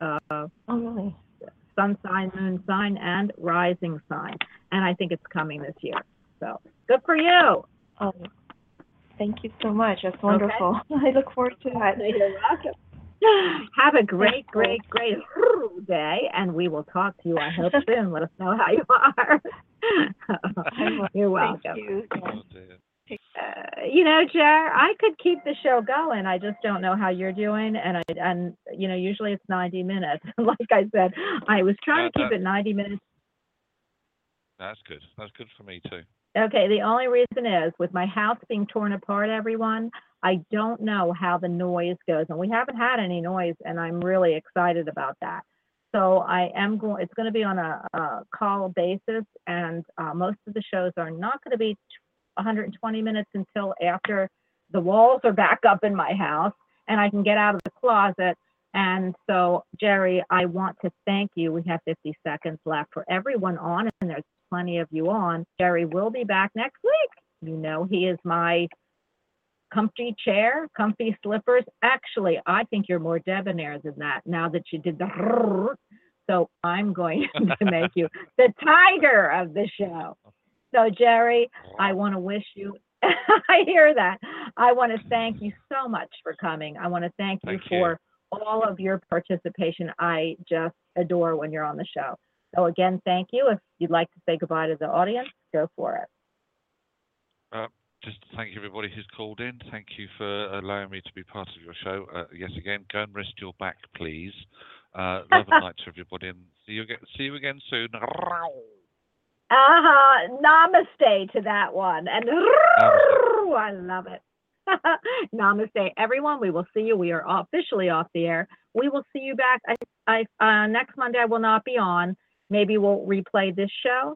A: uh,
H: Oh, really?
A: sun sign, moon sign, and rising sign. And I think it's coming this year. So good for you.
H: Oh, thank you so much. That's wonderful. I look forward to that.
A: You're welcome. Have a great, great, great day, and we will talk to you, I hope, soon. Let us know how you are. You're welcome.
H: Thank you.
A: Uh, you know, Jer, I could keep the show going. I just don't know how you're doing, and I and you know, usually it's 90 minutes. like I said, I was trying to keep
B: that-
A: it 90 minutes
B: That's good. That's good for me too.
A: Okay, the only reason is with my house being torn apart, everyone, I don't know how the noise goes. And we haven't had any noise, and I'm really excited about that. So I am going, it's going to be on a, a call basis, and uh, most of the shows are not going to be 120 minutes until after the walls are back up in my house and I can get out of the closet. And so, Jerry, I want to thank you. We have 50 seconds left for everyone on, and there's plenty of you on. Jerry will be back next week. You know, he is my comfy chair, comfy slippers. Actually, I think you're more debonair than that now that you did the. So I'm going to make you the tiger of the show. So, Jerry, I want to wish you. I hear that. I want to thank you so much for coming. I want to thank you
B: Thank you.
A: for all of your participation. I just adore when you're on the show. So again, thank you. If you'd like to say goodbye to the audience, go for it.
B: Uh, just thank you everybody who's called in. Thank you for allowing me to be part of your show. Uh, yes, again, go and rest your back, please. Uh, love and light to everybody, and see you again. See you again soon.
A: Uh-huh. Namaste to that one. And I love it. Namaste, everyone. We will see you. We are officially off the air. We will see you back. I, I, uh, next Monday, I will not be on. Maybe we'll replay this show.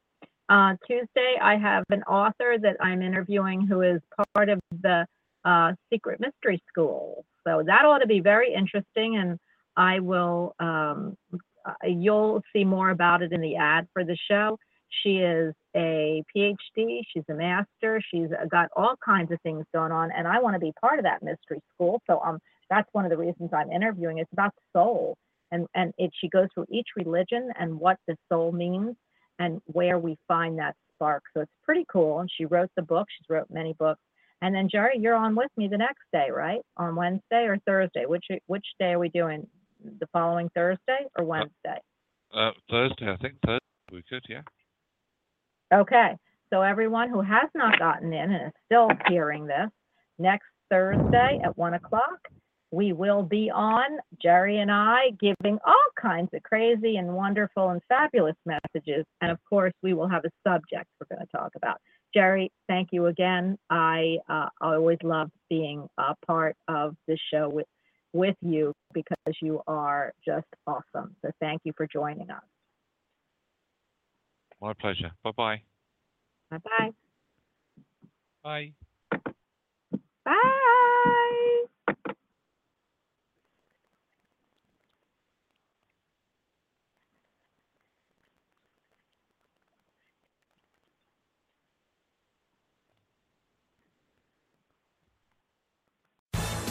A: Uh, Tuesday, I have an author that I'm interviewing who is part of the uh, Secret Mystery School. So that ought to be very interesting. And I will, um, uh, you'll see more about it in the ad for the show. She is a PhD, she's a master, she's got all kinds of things going on, and I want to be part of that mystery school. So um, that's one of the reasons I'm interviewing. It's about soul, and and it she goes through each religion and what the soul means and where we find that spark. So it's pretty cool. And she wrote the book. She's wrote many books. And then Jerry, you're on with me the next day, right? On Wednesday or Thursday? Which which day are we doing? The following Thursday or Wednesday?
B: Uh, Thursday, I think Thursday we could, yeah.
A: Okay, so everyone who has not gotten in and is still hearing this, next Thursday at one o'clock, we will be on, Jerry and I, giving all kinds of crazy and wonderful and fabulous messages. And of course, we will have a subject we're going to talk about. Jerry, thank you again. I uh, always love being a part of this show with, with you because you are just awesome. So thank you for joining us.
B: My pleasure. Bye-bye.
A: Bye-bye.
B: Bye.
A: Bye.